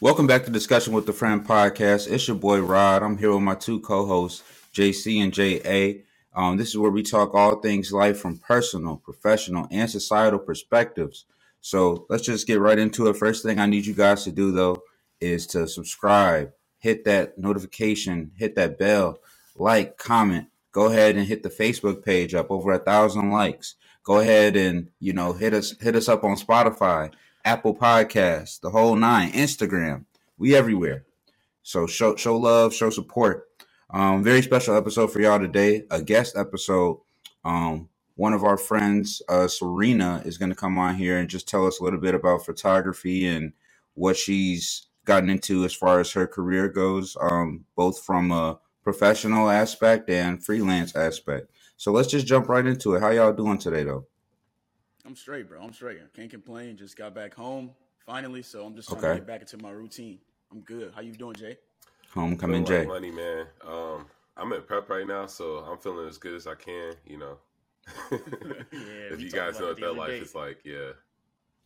Welcome back to Discussion with the Friend podcast. It's your boy Rod. I'm here with my two co-hosts, JC and JA. Um, this is where we talk all things life from personal, professional, and societal perspectives. So let's just get right into it. First thing I need you guys to do though is to subscribe, hit that notification, hit that bell, like, comment. Go ahead and hit the Facebook page up over a thousand likes. Go ahead and you know hit us hit us up on Spotify Apple Podcasts, the whole nine, Instagram. We everywhere. So show show love, show support. Um, very special episode for y'all today. A guest episode. Um, one of our friends, uh, Serena, is going to come on here and just tell us a little bit about photography and what she's gotten into as far as her career goes, um, both from a professional aspect and freelance aspect. So let's just jump right into it. How y'all doing today, though? I'm straight, bro. I'm straight. I can't complain. Just got back home finally, so I'm just trying okay. to get back into my routine. I'm good. How you doing, Jay? Homecoming, Jay. Money, man. Um, I'm at prep right now, so I'm feeling as good as I can. You know, yeah, if you guys know what that life is like, yeah.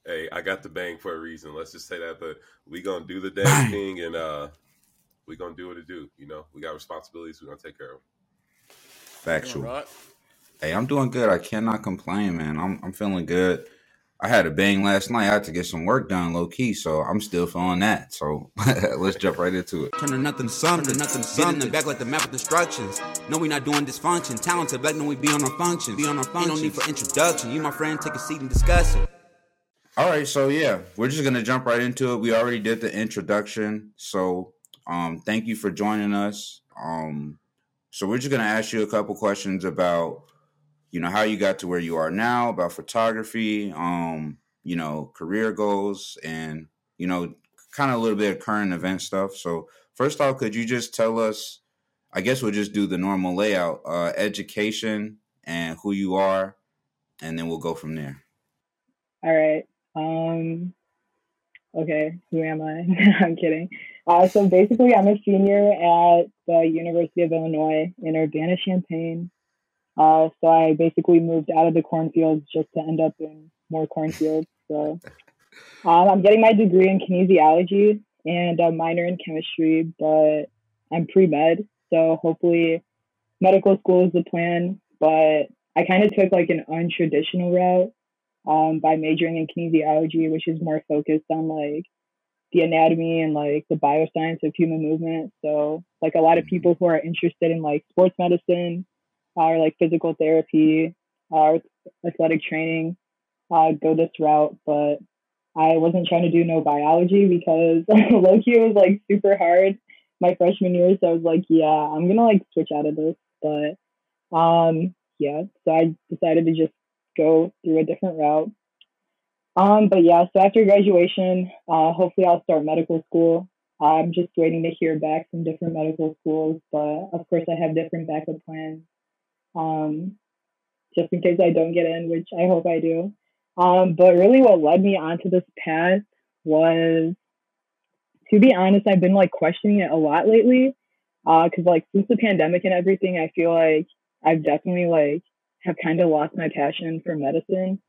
Hey, I got the bang for a reason. Let's just say that. But we gonna do the dang thing, and uh, we gonna do what it do. You know, we got responsibilities. We gonna take care of them. Factual. Hey, I'm doing good. I cannot complain, man. I'm I'm feeling good. I had a bang last night. I had to get some work done low key, so I'm still feeling that. So let's jump right into it. Turning nothing something, nothing something. Get in the back like the map of instructions. No, we not doing dysfunction. Talented black, no, we be on our functions. Be on our functions. Ain't no need for introduction. You, my friend, take a seat and discuss it. All right, so yeah, we're just gonna jump right into it. We already did the introduction, so um, thank you for joining us. Um, so we're just gonna ask you a couple questions about you know how you got to where you are now about photography um you know career goals and you know kind of a little bit of current event stuff. So first off could you just tell us i guess we'll just do the normal layout uh education and who you are and then we'll go from there. All right. Um okay who am i? I'm kidding. Uh, so basically i'm a senior at the university of illinois in urbana-champaign uh, so I basically moved out of the cornfields just to end up in more cornfields. So um, I'm getting my degree in kinesiology and a minor in chemistry, but I'm pre med. So hopefully medical school is the plan. But I kind of took like an untraditional route um, by majoring in kinesiology, which is more focused on like the anatomy and like the bioscience of human movement. So like a lot of people who are interested in like sports medicine or like physical therapy or athletic training uh, go this route. But I wasn't trying to do no biology because Loki was like super hard my freshman year. So I was like, yeah, I'm gonna like switch out of this. But um, yeah, so I decided to just go through a different route. Um, but yeah, so after graduation, uh, hopefully I'll start medical school. I'm just waiting to hear back from different medical schools, but of course I have different backup plans um, just in case I don't get in, which I hope I do. Um, but really, what led me onto this path was, to be honest, I've been like questioning it a lot lately. Uh, cause like since the pandemic and everything, I feel like I've definitely like have kind of lost my passion for medicine.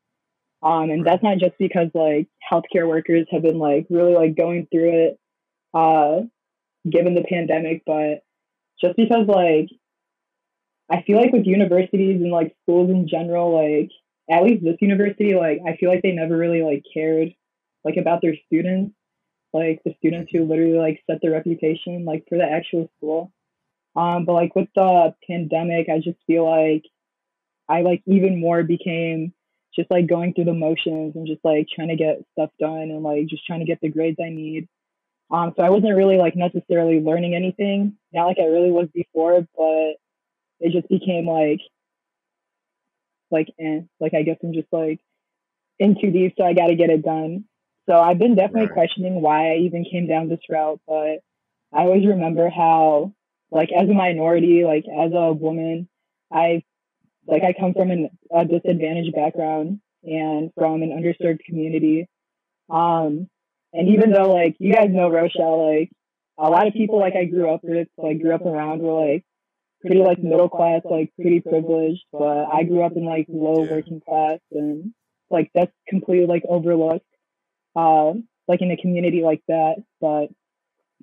Um, and that's not just because like healthcare workers have been like really like going through it, uh, given the pandemic, but just because like I feel like with universities and like schools in general, like at least this university, like I feel like they never really like cared like about their students, like the students who literally like set their reputation like for the actual school. Um, but like with the pandemic, I just feel like I like even more became just like going through the motions and just like trying to get stuff done and like just trying to get the grades I need. Um, so I wasn't really like necessarily learning anything, not like I really was before, but it just became like like eh, like I guess I'm just like in too deep, so I got to get it done. So I've been definitely right. questioning why I even came down this route, but I always remember how like as a minority, like as a woman, I like I come from an, a disadvantaged background and from an underserved community. Um, and even though like you guys know Rochelle, like a lot of people like I grew up with, like grew up around were like pretty like middle class, like pretty privileged, but I grew up in like low yeah. working class and like that's completely like overlooked. Um, like in a community like that. But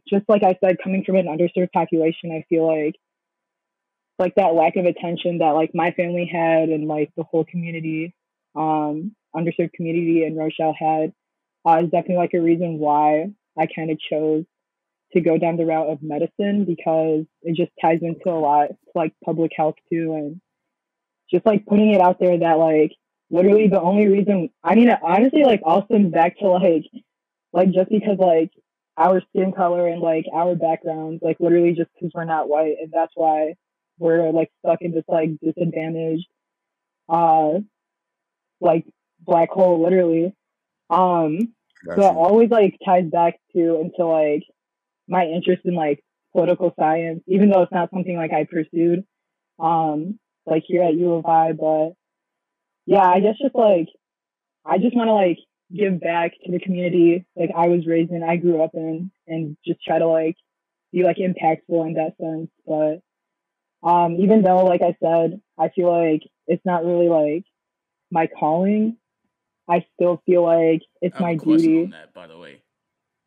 just like I said, coming from an underserved population, I feel like like that lack of attention that like my family had and like the whole community, um, underserved community in Rochelle had, uh, is definitely like a reason why I kind of chose to go down the route of medicine because it just ties into a lot to like public health too and just like putting it out there that like literally the only reason I mean honestly like all stems back to like like just because like our skin color and like our backgrounds like literally just because we're not white and that's why we're like stuck in this like disadvantaged uh like black hole literally um gotcha. so it always like ties back to into like my interest in like political science even though it's not something like i pursued um like here at u of i but yeah i guess just like i just want to like give back to the community like i was raised in i grew up in and just try to like be like impactful in that sense but um, even though, like I said, I feel like it's not really like my calling, I still feel like it's my duty. That, by the way.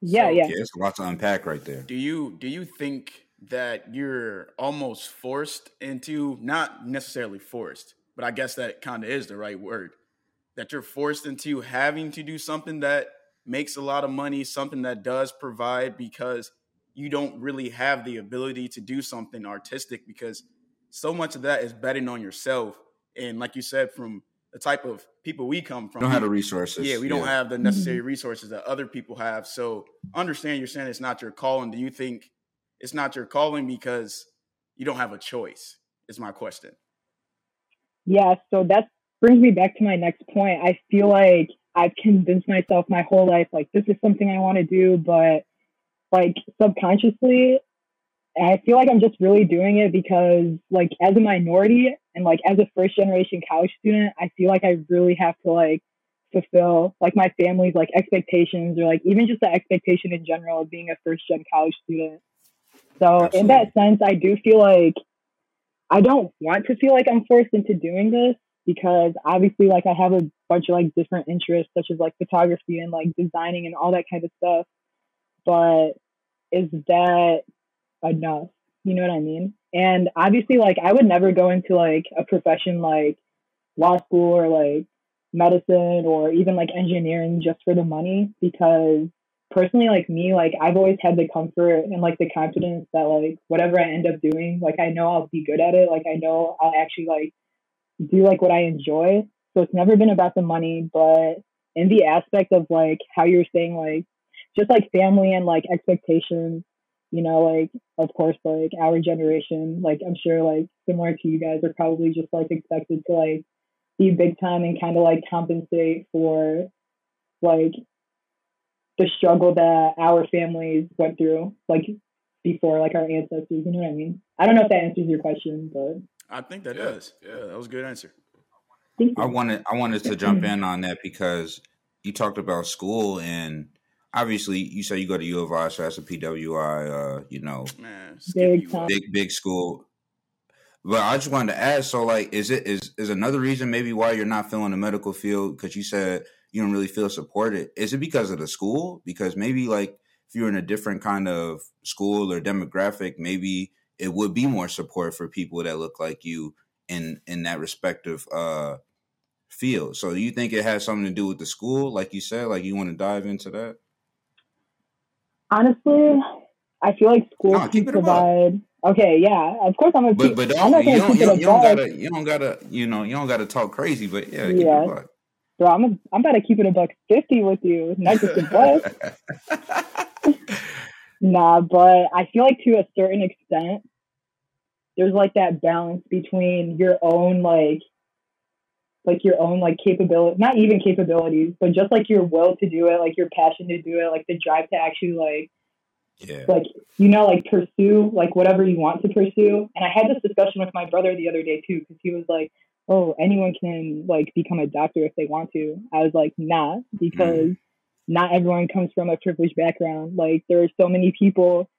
Yeah, so, yeah. Yeah, it's a lot to unpack right there. Do you do you think that you're almost forced into not necessarily forced, but I guess that kind of is the right word. That you're forced into having to do something that makes a lot of money, something that does provide because you don't really have the ability to do something artistic because so much of that is betting on yourself. And like you said, from the type of people we come from, we don't have the resources. Yeah, we don't have the necessary mm-hmm. resources that other people have. So understand you're saying it's not your calling. Do you think it's not your calling because you don't have a choice? Is my question. Yeah, so that brings me back to my next point. I feel like I've convinced myself my whole life like this is something I want to do, but like subconsciously I feel like I'm just really doing it because like as a minority and like as a first generation college student, I feel like I really have to like fulfill like my family's like expectations or like even just the expectation in general of being a first gen college student. So Absolutely. in that sense, I do feel like I don't want to feel like I'm forced into doing this because obviously like I have a bunch of like different interests such as like photography and like designing and all that kind of stuff. But is that enough? You know what I mean? And obviously, like, I would never go into like a profession like law school or like medicine or even like engineering just for the money because personally like me like i've always had the comfort and like the confidence that like whatever i end up doing like i know i'll be good at it like i know i'll actually like do like what i enjoy so it's never been about the money but in the aspect of like how you're saying like just like family and like expectations you know like of course like our generation like i'm sure like similar to you guys are probably just like expected to like be big time and kind of like compensate for like the struggle that our families went through like before like our ancestors you know what i mean? I don't know if that answers your question but i think that yeah, does. Yeah that was a good answer. I wanted i wanted to jump in on that because you talked about school and obviously you say you go to U of I, so that's a PWI, uh, you know, Man, big, big, big school. But I just wanted to ask, so like, is it is is another reason maybe why you're not feeling the medical field? Because you said you don't really feel supported. Is it because of the school? Because maybe like if you're in a different kind of school or demographic, maybe it would be more support for people that look like you in in that respective uh field. So you think it has something to do with the school, like you said? Like you want to dive into that? Honestly, I feel like school no, can provide. Okay, yeah, of course I'm a. But but don't, I'm you, don't, you, don't, you don't gotta you don't gotta you know you don't gotta talk crazy, but yeah, yeah. Bro, I'm a, I'm about to keep it a buck fifty with you, not just a buck. nah, but I feel like to a certain extent, there's like that balance between your own like like your own like capability not even capabilities but just like your will to do it like your passion to do it like the drive to actually like yeah. like you know like pursue like whatever you want to pursue and i had this discussion with my brother the other day too because he was like oh anyone can like become a doctor if they want to i was like nah because mm. not everyone comes from a privileged background like there are so many people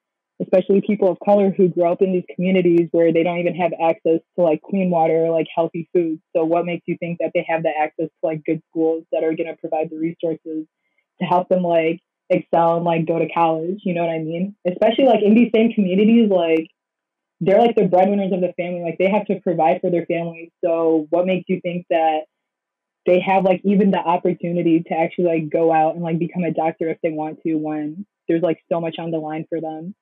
especially people of color who grow up in these communities where they don't even have access to like clean water or like healthy food. So what makes you think that they have the access to like good schools that are going to provide the resources to help them like excel and like go to college. You know what I mean? Especially like in these same communities, like they're like the breadwinners of the family. Like they have to provide for their families. So what makes you think that they have like even the opportunity to actually like go out and like become a doctor if they want to when there's like so much on the line for them.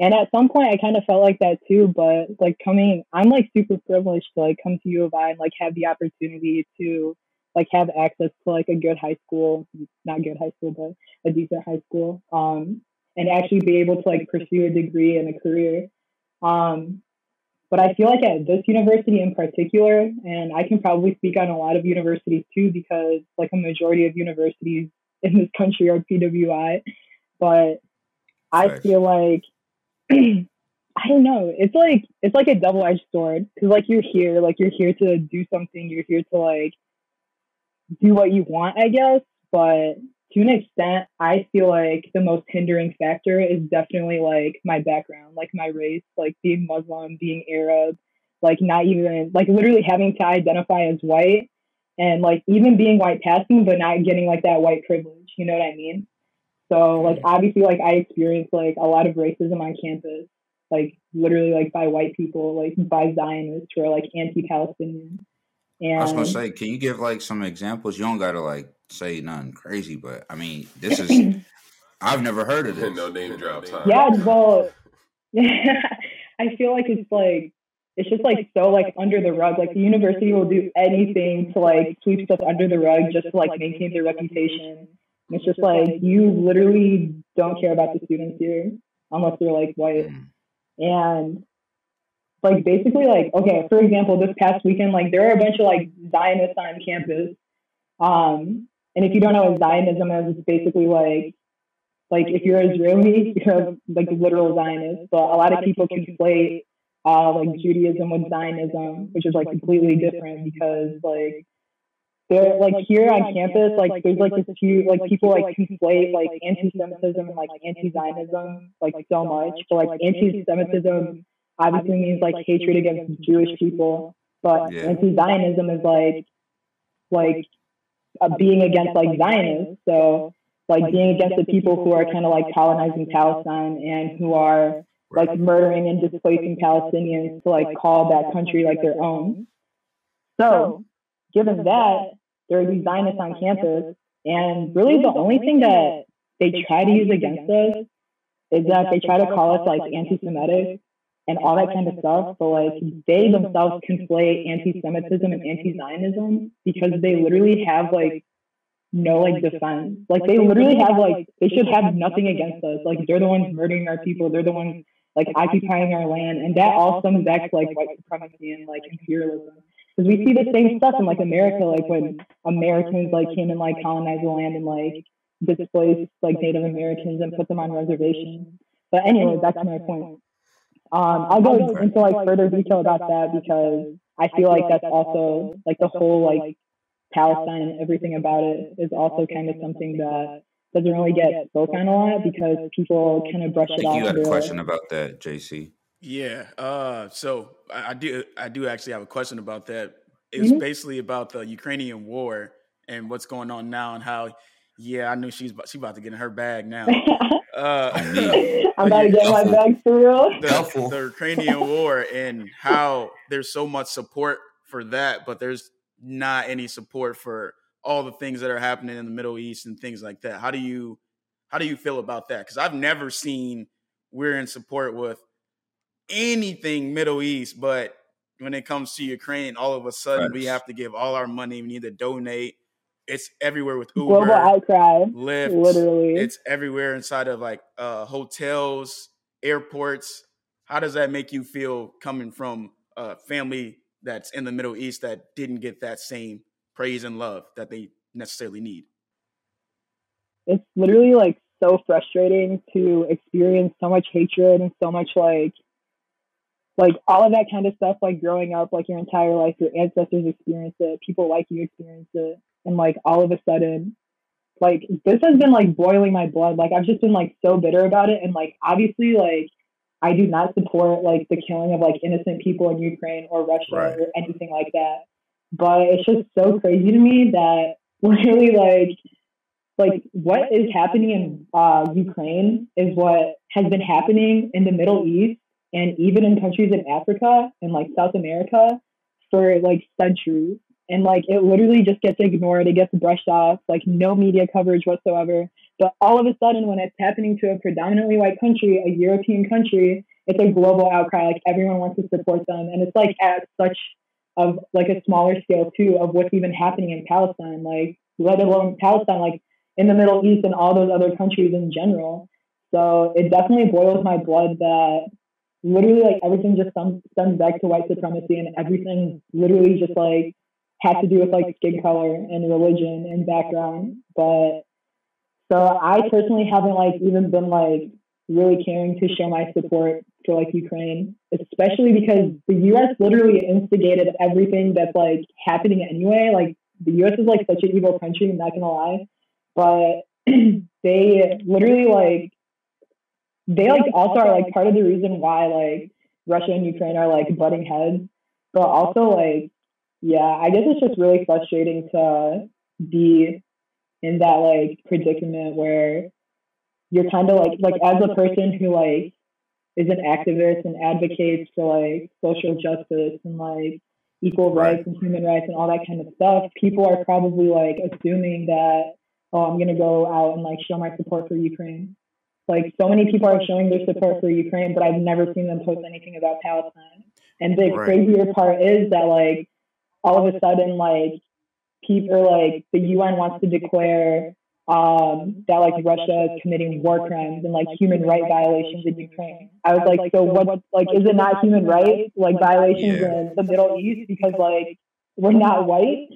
And at some point I kind of felt like that too, but like coming I'm like super privileged to like come to U of I and like have the opportunity to like have access to like a good high school, not good high school, but a decent high school. Um and actually be able to like pursue a degree and a career. Um but I feel like at this university in particular, and I can probably speak on a lot of universities too, because like a majority of universities in this country are PWI. But I feel like I don't know. It's like it's like a double edged sword because like you're here, like you're here to do something. You're here to like do what you want, I guess. But to an extent, I feel like the most hindering factor is definitely like my background, like my race, like being Muslim, being Arab, like not even like literally having to identify as white and like even being white passing, but not getting like that white privilege. You know what I mean? So like mm-hmm. obviously like I experienced like a lot of racism on campus, like literally like by white people, like by Zionists who are like anti-Palestinian. And I was gonna say, can you give like some examples? You don't gotta like say nothing crazy, but I mean, this is I've never heard of this. no name drop time. Yeah, well, I feel like it's like it's just like so like under the rug. Like the university will do anything to like sweep stuff under the rug just to like maintain their reputation. And it's just like you literally don't care about the students here unless they're like white. Mm. And like basically like okay, for example, this past weekend, like there are a bunch of like Zionists on campus. Um, and if you don't know what Zionism is, it's basically like like if you're Israeli, you're like literal Zionist. But a lot of people conflate uh, like Judaism with Zionism, which is like completely different because like they're like here on campus, like there's like this few like people like conflate like anti-Semitism and like anti-Zionism like so much. But like anti-Semitism obviously means like hatred against Jewish people, but yeah. anti-Zionism is like like uh, being against like Zionists. So like being against the people who are kind of like colonizing Palestine and who are like murdering and displacing Palestinians to like call that country like their own. So given that, there are these Zionists on campus, and really the only thing that they try to use against us is that they try to call us like anti-Semitic and all that kind of stuff. But like they themselves conflate anti-Semitism and anti-Zionism because they literally have like no like defense. Like they literally have like they should have nothing against us. Like they're the ones murdering our people. They're the ones like occupying our land, and that all comes back to like white supremacy and like imperialism. Because we see the same stuff in like America, like when Americans like came and like colonized the land and like displaced like Native Americans and put them on reservations. But anyway, back to my point. Um, I'll go into like further detail about that because I feel like that's also like the whole like Palestine and everything about it is also kind of something that doesn't really get spoken on a lot because people kind of brush it off. You had a question about that, JC. Yeah. Uh, so I, I, do. I do actually have a question about that. It's mm-hmm. basically about the Ukrainian war and what's going on now, and how. Yeah, I knew she's she about to get in her bag now. Uh, I'm about to get my bag for real. The, the Ukrainian war and how there's so much support for that, but there's not any support for all the things that are happening in the Middle East and things like that. How do you how do you feel about that? Because I've never seen we're in support with anything Middle East, but when it comes to Ukraine, all of a sudden right. we have to give all our money. We need to donate it's everywhere with Uber, global outcry, Lyft, literally. It's everywhere inside of like uh, hotels, airports. How does that make you feel coming from a family that's in the Middle East that didn't get that same praise and love that they necessarily need? It's literally like so frustrating to experience so much hatred and so much like like all of that kind of stuff like growing up like your entire life your ancestors experienced it people like you experienced it and like all of a sudden like this has been like boiling my blood like i've just been like so bitter about it and like obviously like i do not support like the killing of like innocent people in ukraine or russia right. or anything like that but it's just so crazy to me that really like like what is happening in uh, Ukraine is what has been happening in the Middle East and even in countries in Africa and like South America for like centuries. And like it literally just gets ignored, it gets brushed off, like no media coverage whatsoever. But all of a sudden, when it's happening to a predominantly white country, a European country, it's a global outcry. Like everyone wants to support them, and it's like at such of like a smaller scale too of what's even happening in Palestine. Like let alone Palestine, like in the Middle East and all those other countries in general. So it definitely boils my blood that literally like everything just stems, stems back to white supremacy and everything literally just like has to do with like skin color and religion and background. But so I personally haven't like even been like really caring to show my support for like Ukraine, especially because the US literally instigated everything that's like happening anyway. Like the US is like such an evil country, I'm not gonna lie. But they literally like they like also are like part of the reason why like Russia and Ukraine are like butting heads. But also like yeah, I guess it's just really frustrating to be in that like predicament where you're kind of like like as a person who like is an activist and advocates for like social justice and like equal rights and human rights and all that kind of stuff, people are probably like assuming that oh, I'm gonna go out and like show my support for Ukraine. Like so many people are showing their support for Ukraine, but I've never seen them post anything about Palestine. And the right. crazier part is that like all of a sudden like people like the UN wants to declare um, that like Russia is committing war crimes and like human right violations in Ukraine. I was like, so what? Like, is it not human rights like violations yeah. in the Middle East because like we're not white?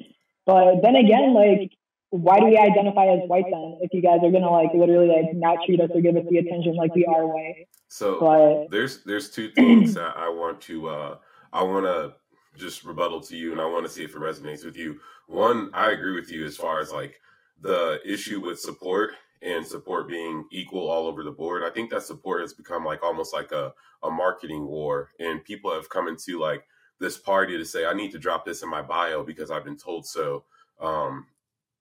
But then again, like, why do we identify as white then if you guys are gonna like literally like not treat us or give us the attention like we are white? So but, there's there's two things that I want to uh I want to just rebuttal to you, and I want to see if it resonates with you. One, I agree with you as far as like the issue with support and support being equal all over the board. I think that support has become like almost like a, a marketing war, and people have come into like this party to say, I need to drop this in my bio because I've been told so. Um,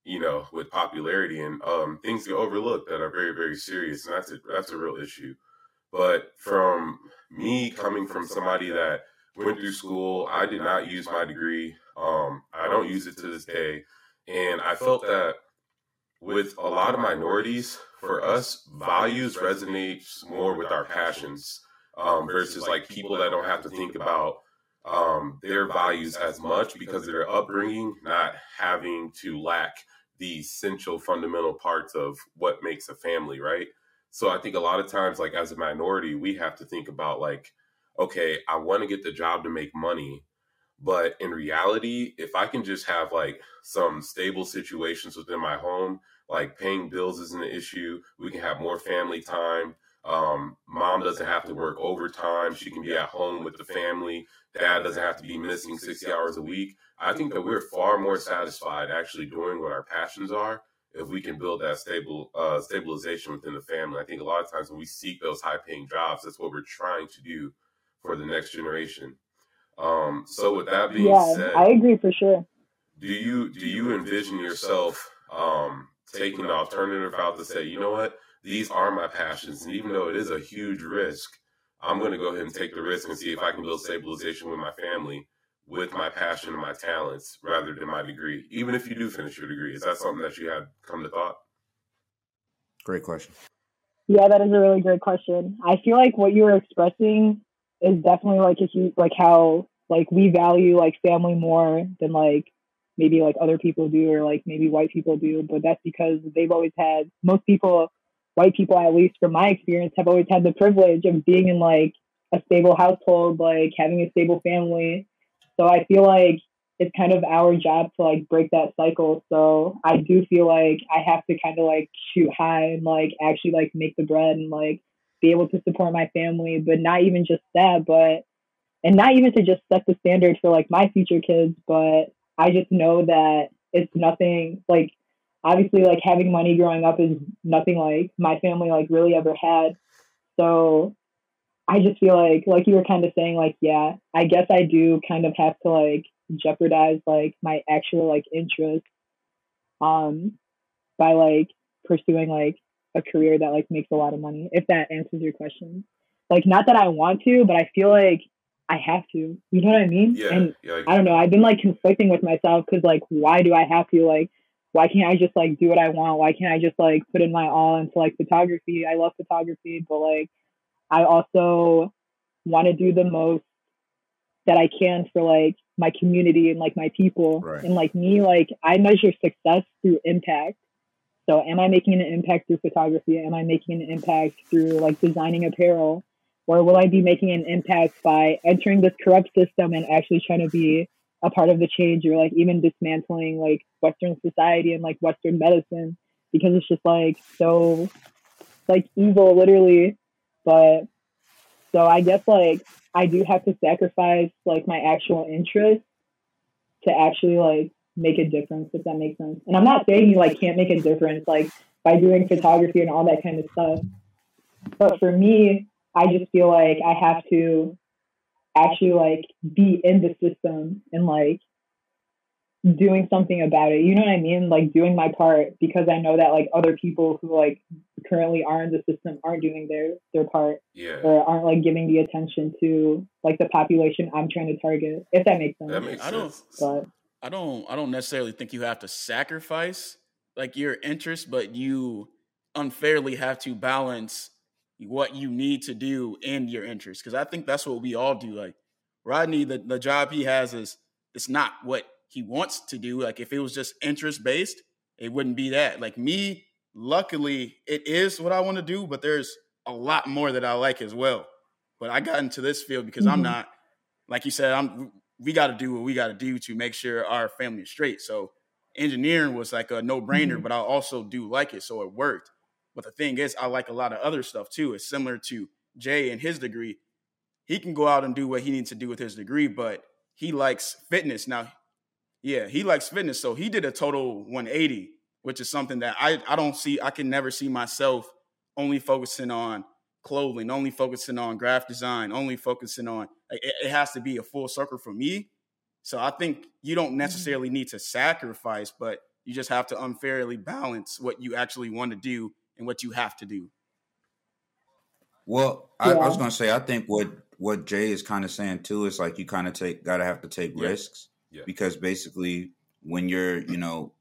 you know, with popularity and um, things get overlooked that are very, very serious, and that's a, that's a real issue. But from me coming from somebody that went through school, I did not use my degree. Um, I don't use it to this day, and I felt that with a lot of minorities, for us, values resonates more with our passions um, versus like people that don't have to think about um, their values as much because of their upbringing, not having to lack the essential fundamental parts of what makes a family, right? So I think a lot of times, like as a minority, we have to think about like, okay, I want to get the job to make money, but in reality, if I can just have like some stable situations within my home, like paying bills isn't an issue. We can have more family time. Um, mom doesn't have to work overtime. She can be at home with the family. Dad doesn't have to be missing 60 hours a week. I think that we're far more satisfied actually doing what our passions are if we can build that stable uh, stabilization within the family. I think a lot of times when we seek those high paying jobs, that's what we're trying to do for the next generation. Um, so with that being yeah, said, I agree for sure. Do you do you envision yourself um, taking the alternative route to say, you know what, these are my passions, and even though it is a huge risk, I'm going to go ahead and take the risk and see if I can build stabilization with my family with my passion and my talents rather than my degree. Even if you do finish your degree, is that something that you had come to thought? Great question. Yeah, that is a really great question. I feel like what you were expressing is definitely like if you like how like we value like family more than like maybe like other people do or like maybe white people do but that's because they've always had most people white people at least from my experience have always had the privilege of being in like a stable household like having a stable family. So i feel like it's kind of our job to like break that cycle. So i do feel like i have to kind of like shoot high and like actually like make the bread and like be able to support my family, but not even just that, but and not even to just set the standard for like my future kids, but I just know that it's nothing like obviously like having money growing up is nothing like my family like really ever had. So I just feel like like you were kind of saying like yeah, I guess I do kind of have to like jeopardize like my actual like interest um by like pursuing like a career that like makes a lot of money. If that answers your question, like not that I want to, but I feel like I have to. You know what I mean? Yeah. And yeah, I don't know. I've been like conflicting with myself because like, why do I have to like? Why can't I just like do what I want? Why can't I just like put in my all into like photography? I love photography, but like, I also want to do the most that I can for like my community and like my people. Right. And like me, like I measure success through impact. So am I making an impact through photography? Am I making an impact through like designing apparel? Or will I be making an impact by entering this corrupt system and actually trying to be a part of the change or like even dismantling like Western society and like Western medicine because it's just like so like evil literally. But so I guess like I do have to sacrifice like my actual interest to actually like make a difference, if that makes sense. And I'm not saying you like can't make a difference like by doing photography and all that kind of stuff. But for me, I just feel like I have to actually like be in the system and like doing something about it. You know what I mean? Like doing my part because I know that like other people who like currently are in the system aren't doing their their part yeah. or aren't like giving the attention to like the population I'm trying to target. If that makes sense. That makes I don't- sense. but I don't I don't necessarily think you have to sacrifice like your interest, but you unfairly have to balance what you need to do in your interest. Cause I think that's what we all do. Like Rodney, the, the job he has is it's not what he wants to do. Like if it was just interest based, it wouldn't be that. Like me, luckily it is what I want to do, but there's a lot more that I like as well. But I got into this field because I'm Mhm. not, like you said, I'm we got to do what we got to do to make sure our family is straight. So engineering was like a no brainer, Mhm. but I also do like it, so it worked. But the thing is, I like a lot of other stuff too. It's similar to Jay and his degree. He can go out and do what he needs to do with his degree, but he likes fitness. Now, yeah, he likes fitness. So he did a total 180, which is something that I, I don't see, I can never see myself only focusing on clothing, only focusing on graphic design, only focusing on, like, it, it has to be a full circle for me. So I think you don't mm-hmm. necessarily need to sacrifice, but you just have to unfairly balance what you actually want to do and what you have to do. Well, I, I was gonna say I think what what Jay is kind of saying too is like you kind of take gotta have to take Yeah. risks Yeah. because basically when you're you know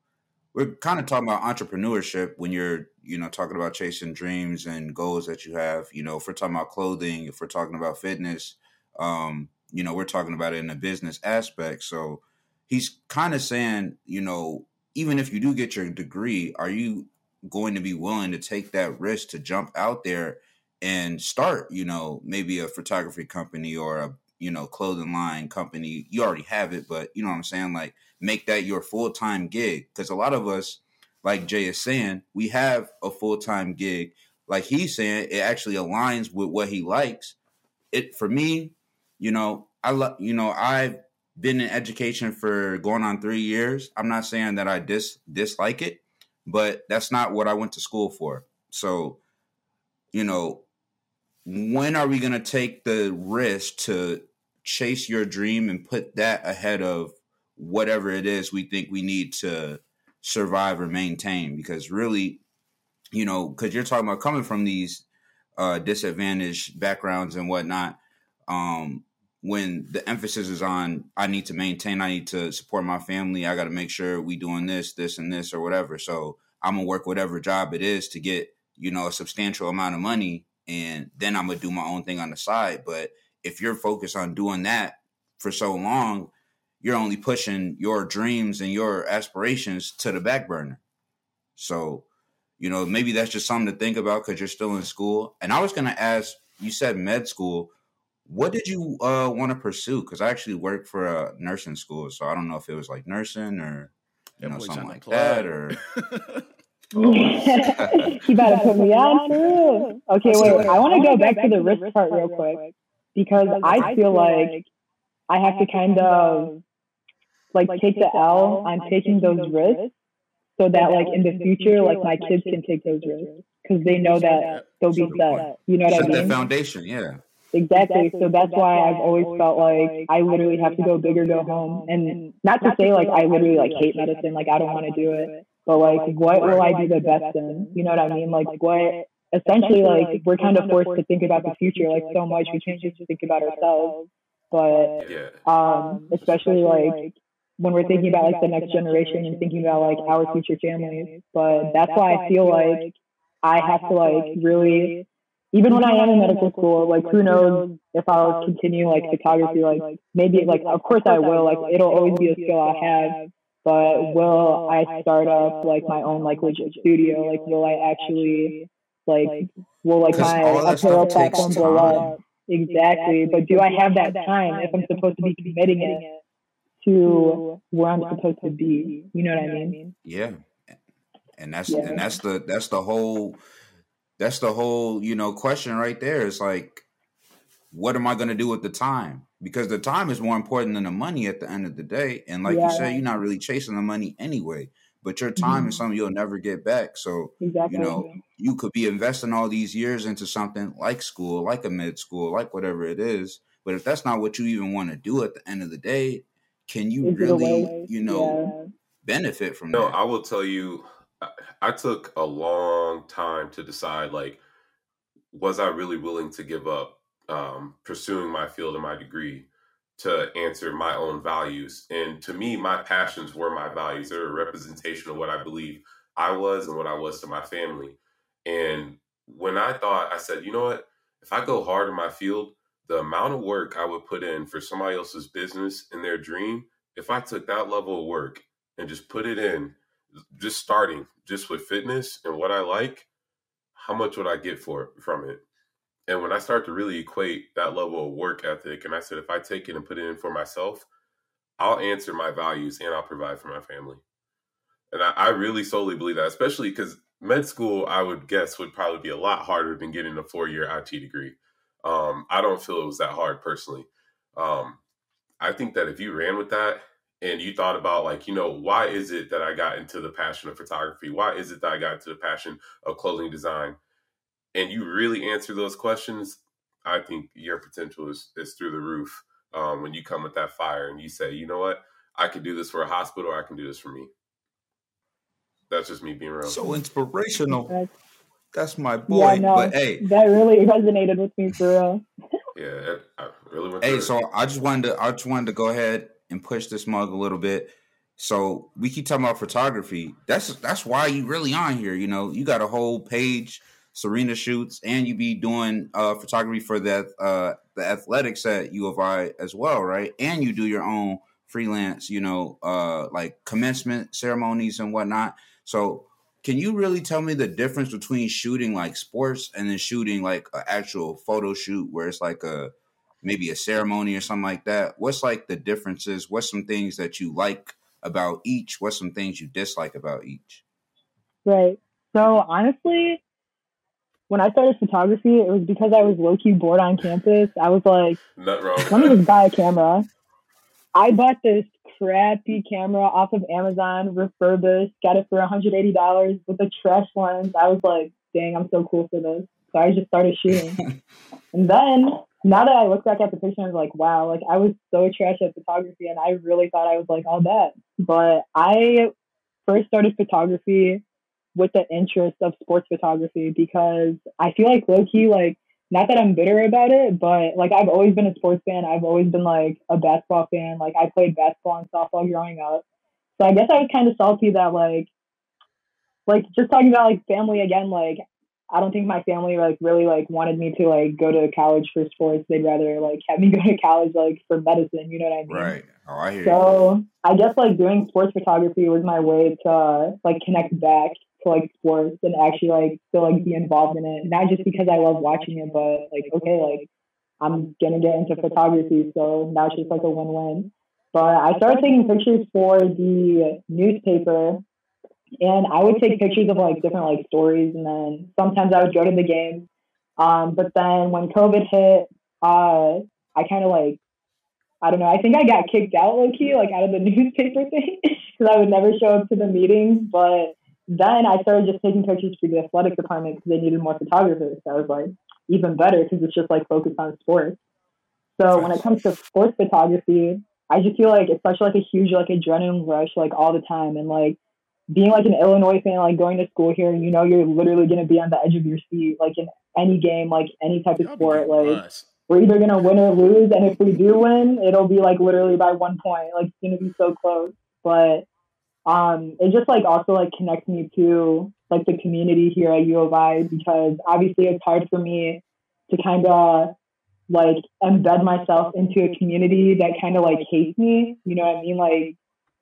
we're kind of talking about entrepreneurship when you're you know talking about chasing dreams and goals that you have you know if we're talking about clothing if we're talking about fitness um you know we're talking about it in a business aspect so he's kind of saying you know even if you do get your degree are you going to be willing to take that risk to jump out there and start, you know, maybe a photography company or a, you know, clothing line company. You already have it, but you know what I'm saying? Like make that your full time gig. Cause a lot of us, like Jay is saying, we have a full time gig. Like he's saying, it actually aligns with what he likes. It for me, you know, I love, you know, I've been in education for going on three years. I'm not saying that I dis dislike it, but that's not what I went to school for. So, you know, when are we going to take the risk to chase your dream and put that ahead of whatever it is we think we need to survive or maintain? Because really, you know, because you're talking about coming from these uh, disadvantaged backgrounds and whatnot. Um, when the emphasis is on I need to maintain, I need to support my family, I got to make sure we doing this, this, and this, or whatever. So I'm gonna work whatever job it is to get you know a substantial amount of money, and then I'm gonna do my own thing on the side. But if you're focused on doing that for so long, you're only pushing your dreams and your aspirations to the back burner. So, you know, maybe that's just something to think about because you're still in school. And I was gonna ask, you said med school what did you uh, want to pursue? Because I actually worked for a nursing school, so I don't know if it was like nursing or you That know something like plug. that, or he better put me on too. Okay, wait. I want to go back to the risk part real quick because I feel like I have to kind of like take the L on taking those risks so that like in the future, like my kids can take those risks because they know that they'll be set. You know what I set that mean? foundation. Yeah, Exactly. So that's why I've always felt like I literally have to go big or go home. And not to say like I literally like hate medicine, like I don't want to do it. but like what will I do the best in? You know what I mean? Like what essentially like we're kind of forced to think about the future like so much we can't just think about ourselves but um especially like when we're thinking about like the next generation and thinking about like our future families but that's why i feel like i have to like really even when i am in medical school like who knows if i'll continue like photography like maybe like of course i will like it'll always be a skill i have but will i start up like my own like legit studio like will i actually like, will like my apparel platform blow up? Exactly. But do I have that time if I'm supposed to be committing it to where I'm supposed to be? You know what I mean? Yeah. And that's yeah. and that's the that's the whole that's the whole, you know, question right there. It's like, what am I gonna do with the time? Because the time is more important than the money at the end of the day. And like yeah. you said, you're not really chasing the money anyway but your time mm-hmm. is something you'll never get back. So exactly. you know, you could be investing all these years into something like school, like a med school, like whatever it is. But if that's not what you even want to do at the end of the day, can you is really, you know, yeah. benefit from no, that? I will tell you, I took a long time to decide, like, was I really willing to give up um, pursuing my field and my degree? to answer my own values. And to me, my passions were my values. They're a representation of what I believe I was and what I was to my family. And when I thought, I said, you know what? If I go hard in my field, the amount of work I would put in for somebody else's business and their dream, if I took that level of work and just put it in, just starting just with fitness and what I like, how much would I get for from it? And when I start to really equate that level of work ethic, and I said, if I take it and put it in for myself, I'll answer my values and I'll provide for my family. And I, I really solely believe that, especially because med school, I would guess, would probably be a lot harder than getting a four year IT degree. Um, I don't feel it was that hard personally. Um, I think that if you ran with that and you thought about, like, you know, why is it that I got into the passion of photography? Why is it that I got into the passion of clothing design? and you really answer those questions, I think your potential is, is through the roof um, when you come with that fire and you say, you know what, I can do this for a hospital or I can do this for me. That's just me being real. So inspirational. That's my boy. Yeah, no, but hey, that really resonated with me for real. yeah, I really went. Hey, so I just wanted to, I just wanted to go ahead and push this mug a little bit. So we keep talking about photography. That's that's why you really on here. You know, you got a whole page Serena shoots, and you be doing uh, photography for that uh, the athletics at U of I as well, right? And you do your own freelance, you know, uh, like commencement ceremonies and whatnot. So, can you really tell me the difference between shooting like sports and then shooting like an actual photo shoot where it's like a maybe a ceremony or something like that? What's like the differences? What's some things that you like about each? What's some things you dislike about each? Right. So honestly, when I started photography, it was because I was low key bored on campus. I was like, Not wrong. let me just buy a camera. I bought this crappy camera off of Amazon, refurbished, got it for $180 with a trash lens. I was like, dang, I'm so cool for this. So I just started shooting. and then now that I look back at the picture, I was like, wow, like I was so trash at photography and I really thought I was like all that. But I first started photography with the interest of sports photography because I feel like low key, like, not that I'm bitter about it, but like I've always been a sports fan. I've always been like a basketball fan. Like I played basketball and softball growing up. So I guess I was kind of salty that like, like just talking about like family again, like I don't think my family like really like wanted me to like go to college for sports. They'd rather like have me go to college like for medicine. You know what I mean? Right. Oh, I hear so you. I guess like doing sports photography was my way to uh, like connect back to like sports and actually like still like be involved in it. Not just because I love watching it, but like okay, like I'm gonna get into photography, so now it's just like a win-win. But I started taking pictures for the newspaper, and I would take pictures of like different like stories, and then sometimes I would go to the games. Um, but then when COVID hit, uh, I kind of like I don't know. I think I got kicked out low key, like out of the newspaper thing, because I would never show up to the meetings. But then I started just taking pictures for the athletic department because they needed more photographers. So I was like, even better because it's just like focused on sports. So when it comes to sports photography, I just feel like it's such like a huge like adrenaline rush like all the time, and like being like an Illinois fan, like going to school here, and you know you're literally going to be on the edge of your seat, like in any game, like any type of sport. Like we're either going to win or lose, and if we do win, it'll be like literally by one point. Like it's going to be so close. But um, it just like also like connects me to like the community here at U of I because obviously it's hard for me to kind of like embed myself into a community that kind of like hates me. You know what I mean? Like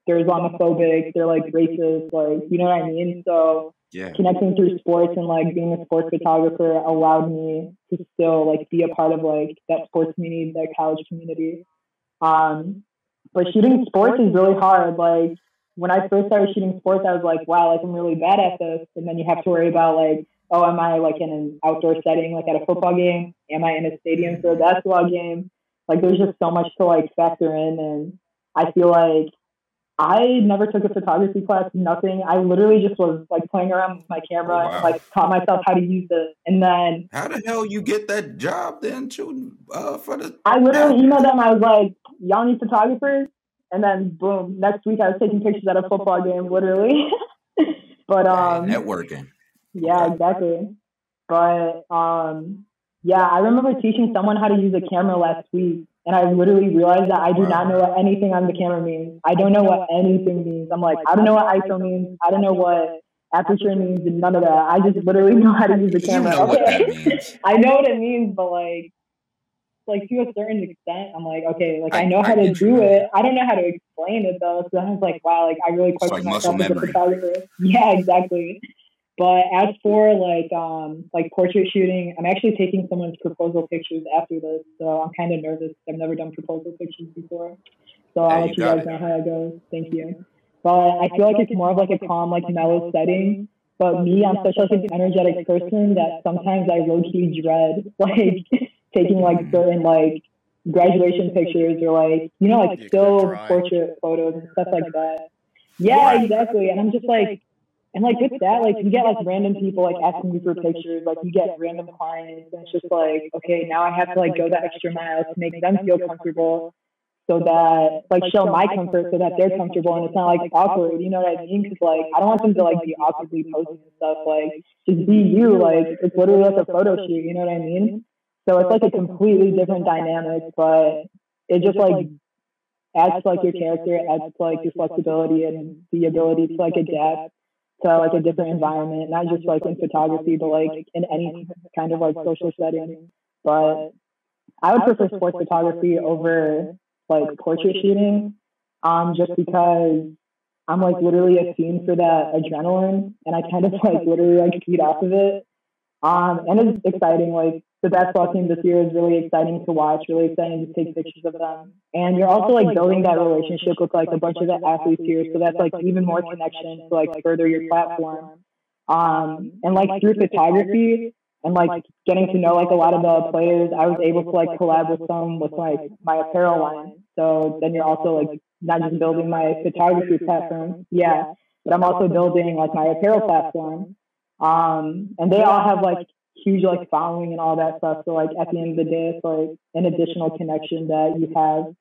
they're Islamophobic, they're like racist, like you know what I mean? So yeah. connecting through sports and like being a sports photographer allowed me to still like be a part of like that sports community, that college community. Um, but shooting sports is really hard. Like when I first started shooting sports, I was like, wow, like I'm really bad at this. And then you have to worry about like, oh, am I like in an outdoor setting, like at a football game? Am I in a stadium for a basketball game? Like there's just so much to like factor in. And I feel like I never took a photography class, nothing. I literally just was like playing around with my camera oh, wow. and like taught myself how to use it. And then how the hell you get that job then shooting uh, for the I literally emailed them, I was like, Y'all need photographers? And then boom, next week I was taking pictures at a football game, literally. but um networking. Yeah, exactly. But um yeah, I remember teaching someone how to use a camera last week and I literally realized that I do not know what anything on the camera means. I don't know what anything means. I'm like, I don't know what ISO means. I don't know what aperture means and none of that. I just literally know how to use the camera. Okay. I know what it means, but like like to a certain extent, I'm like, okay, like I, I know how I to do it. I don't know how to explain it though. So I was like, wow, like I really question like myself as a photographer. Yeah, exactly. But as for like um like portrait shooting, I'm actually taking someone's proposal pictures after this, so I'm kind of nervous. I've never done proposal pictures before, so I'll let you guys it. know how it goes. Thank you. But I feel like it's more of like a calm, like mellow setting. But me, I'm such like an energetic person that sometimes I low key dread like taking like certain like graduation pictures or like you know like still portrait photos and stuff like that. Yeah, exactly. And I'm just like, and like with that, like you get like random people like asking you for pictures, like you get random clients, and it's just like, okay, now I have to like go that extra mile to make them feel comfortable, so that like show my comfort, so that they're comfortable, and it's not like awkward. You know what I mean? Because like I don't want them to like be awkwardly posting stuff. Like just be you. Like it's literally like a photo shoot. You know what I mean? So it's like a completely different dynamic, but it just like adds to like your character, adds to like your flexibility and the ability to like adapt to like a different environment, not just like in photography, but like in any kind of like social setting. But I would prefer sports photography over like portrait shooting, um, just because I'm like literally a fiend for that adrenaline, and I kind of like literally like feed off of it. Um, and it's exciting. Like the basketball team this year is really exciting to watch, really exciting to take pictures of them. And you're also like building that relationship with like a bunch of the athletes here. So that's like even more connection to like further your platform. Um, and like through photography and like getting to know like a lot of the players, I was able to like collab with some with like my apparel line. So then you're also like not just building my photography platform, yeah, but I'm also building like my apparel platform. Um, and they all have like huge like following and all that stuff. So like at the end of the day, it's like an additional connection that you have.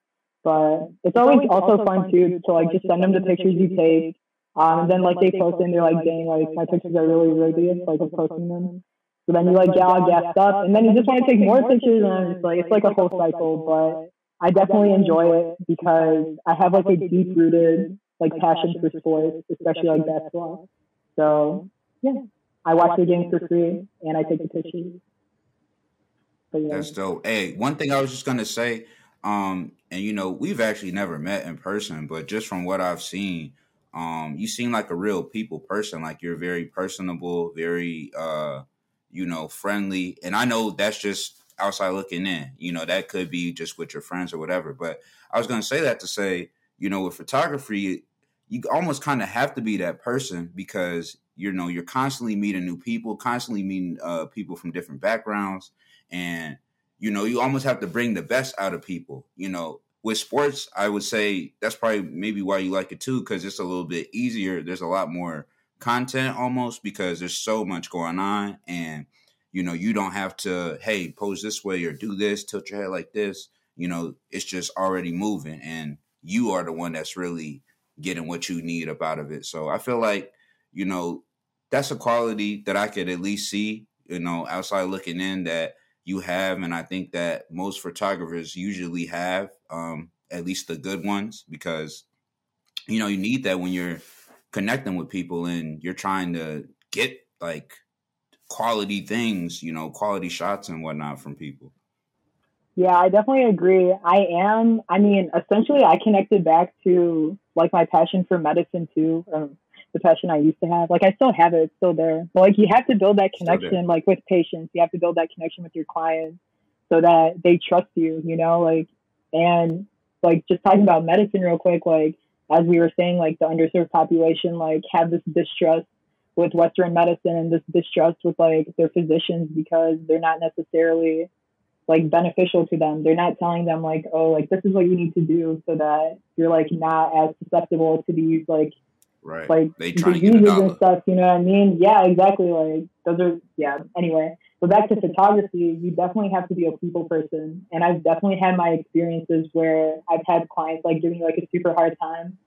But it's always also fun too to like just send them the pictures you take. Um, and then like they post and they're like, dang, like my pictures are really worthy, like of posting them. So then you like get all gassed up, and then you just want to take more pictures, and it's like it's like a whole cycle. But I definitely enjoy it because I have like a deep rooted like passion for sports, especially like basketball. So yeah. I watch the games for free and I take the pictures. Yeah. That's dope. Hey, one thing I was just gonna say, um, and you know, we've actually never met in person, but just from what I've seen, um, you seem like a real people person. Like you're very personable, very uh, you know, friendly. And I know that's just outside looking in. You know, that could be just with your friends or whatever. But I was gonna say that to say, you know, with photography, you almost kind of have to be that person because you know you're constantly meeting new people constantly meeting uh, people from different backgrounds and you know you almost have to bring the best out of people you know. With sports i would say that's probably maybe why you like it too because it's a little bit easier there's a lot more content almost because there's so much going on and you know you don't have to hey pose this way or do this tilt your head like this you know it's just already moving and you are the one that's really getting what you need up out of it. So i feel like you know, that's a quality that I could at least see, you know, outside looking in that you have, and I think that most photographers usually have, um, at least the good ones, because you know you need that when you're connecting with people and you're trying to get like quality things, you know, quality shots and whatnot from people. Yeah, I definitely agree. I am. I mean, essentially, I connected back to like my passion for medicine too, um, the passion I used to have. Like, I still have it; it's still there. But like, you have to build that connection, like with patients. You have to build that connection with your clients so that they trust you. You know, like, and like just talking about medicine real quick. Like, as we were saying, like the underserved population, like have this distrust with Western medicine and this distrust with like their physicians because they're not necessarily like beneficial to them. They're not telling them like, oh, like this is what you need to do so that you're like not as susceptible to these like right. like they diseases and stuff. You know what I mean? Yeah, exactly. Like those are yeah. Anyway, but back to photography, you definitely have to be a people person, and I've definitely had my experiences where I've had clients like giving me like a super hard time.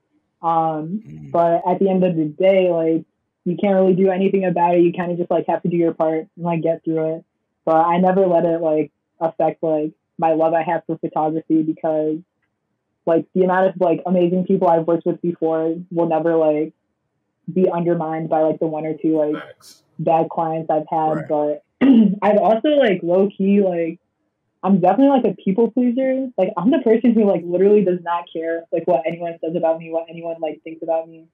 Um, mm. But at the end of the day, like you can't really do anything about it. You kind of just like have to do your part and like get through it. But I never let it like affect like my love I have for photography because like the amount of like amazing people I've worked with before will never like be undermined by like the one or two like Thanks. bad clients I've had. Right. But I've also like low key like I'm definitely like a people pleaser. Like I'm the person who like literally does not care like what anyone says about me, what anyone like thinks about me.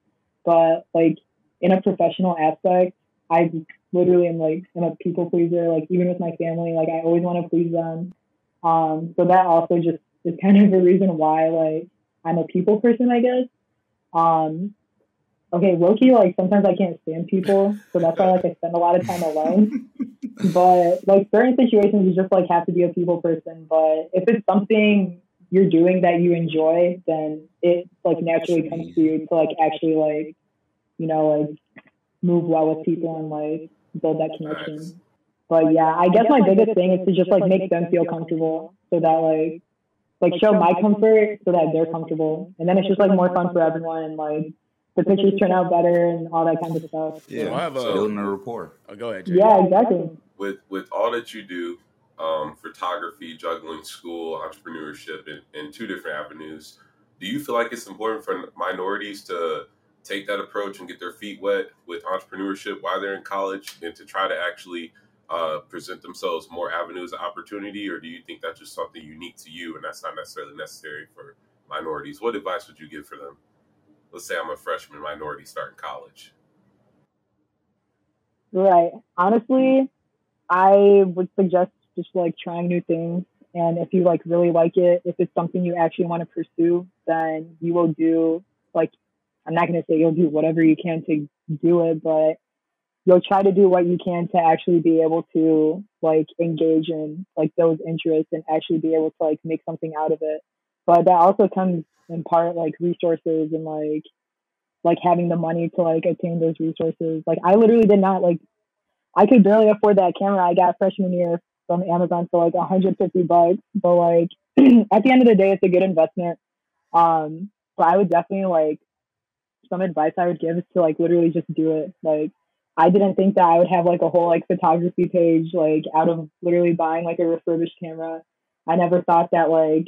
But like in a professional aspect, I literally am like I'm a people pleaser. Like even with my family, like I always want to please them. Um, so that also just is kind of a reason why like I'm a people person, I guess. Um, okay, Loki, like sometimes I can't stand people, so that's why like I spend a lot of time alone. but like certain situations, you just like have to be a people person. But if it's something you're doing that you enjoy, then it like naturally comes to you to like actually like you know, like move well with people and like build that connection. But yeah, I guess my biggest thing is to just like make them feel comfortable so that like like show my comfort so that they're comfortable. And then it's just like more fun for everyone and like the pictures turn out better and all that kind of stuff. Yeah, I have a, building a rapport. Oh, go ahead. Jay. Yeah, exactly. With with all that you do, um, photography, juggling, school, entrepreneurship, in, in two different avenues, do you feel like it's important for minorities to take that approach and get their feet wet with entrepreneurship while they're in college and to try to actually uh, present themselves more avenues of opportunity? Or do you think that's just something unique to you and that's not necessarily necessary for minorities? What advice would you give for them? Let's say I'm a freshman minority starting college. Right. Honestly, I would suggest just like trying new things. And if you like really like it, if it's something you actually want to pursue, then you will do like I'm not going to say you'll do whatever you can to do it, but you'll try to do what you can to actually be able to like engage in like those interests and actually be able to like make something out of it. But that also comes in part like resources and like like having the money to like attain those resources. Like I literally did not like I could barely afford that camera I got freshman year from Amazon for like 150 bucks. But like at the end of the day, it's a good investment. Um, but I would definitely like some advice I would give is to like literally just do it. Like I didn't think that I would have like a whole like photography page like out of literally buying like a refurbished camera. I never thought that like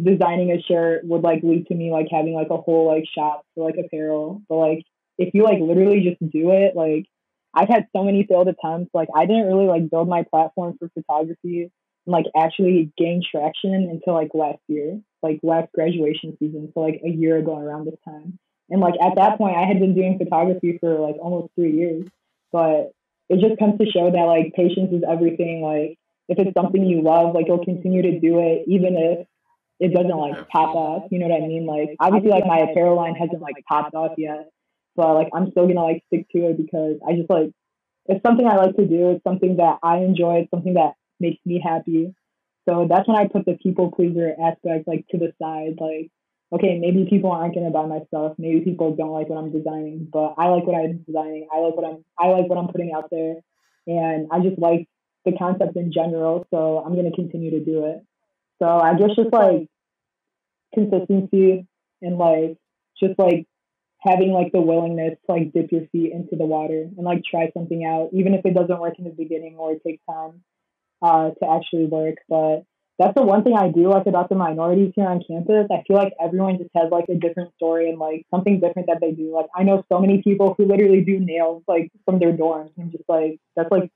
designing a shirt would like lead to me like having like a whole like shop for like apparel. But like if you like literally just do it, like I've had so many failed attempts. Like I didn't really like build my platform for photography and like actually gain traction until like last year, like last graduation season. So like a year ago around this time. And like at that point, I had been doing photography for like almost three years. But it just comes to show that like patience is everything. Like if it's something you love, like you'll continue to do it even if it doesn't like pop off. You know what I mean? Like obviously, like my apparel line hasn't like popped off yet, but like I'm still gonna like stick to it because I just like it's something I like to do. It's something that I enjoy. It's something that makes me happy. So that's when I put the people pleaser aspect like to the side. Like okay, maybe people aren't gonna buy my stuff. Maybe people don't like what I'm designing, but I like what I'm designing. I like what I'm I like what I'm putting out there, and I just like the concept in general. So I'm gonna continue to do it. So I guess just like consistency and like just like having like the willingness to like dip your feet into the water and like try something out, even if it doesn't work in the beginning or it takes time uh, to actually work. But that's the one thing I do like about the minorities here on campus. I feel like everyone just has like a different story and like something different that they do. Like I know so many people who literally do nails like from their dorms and just like that's like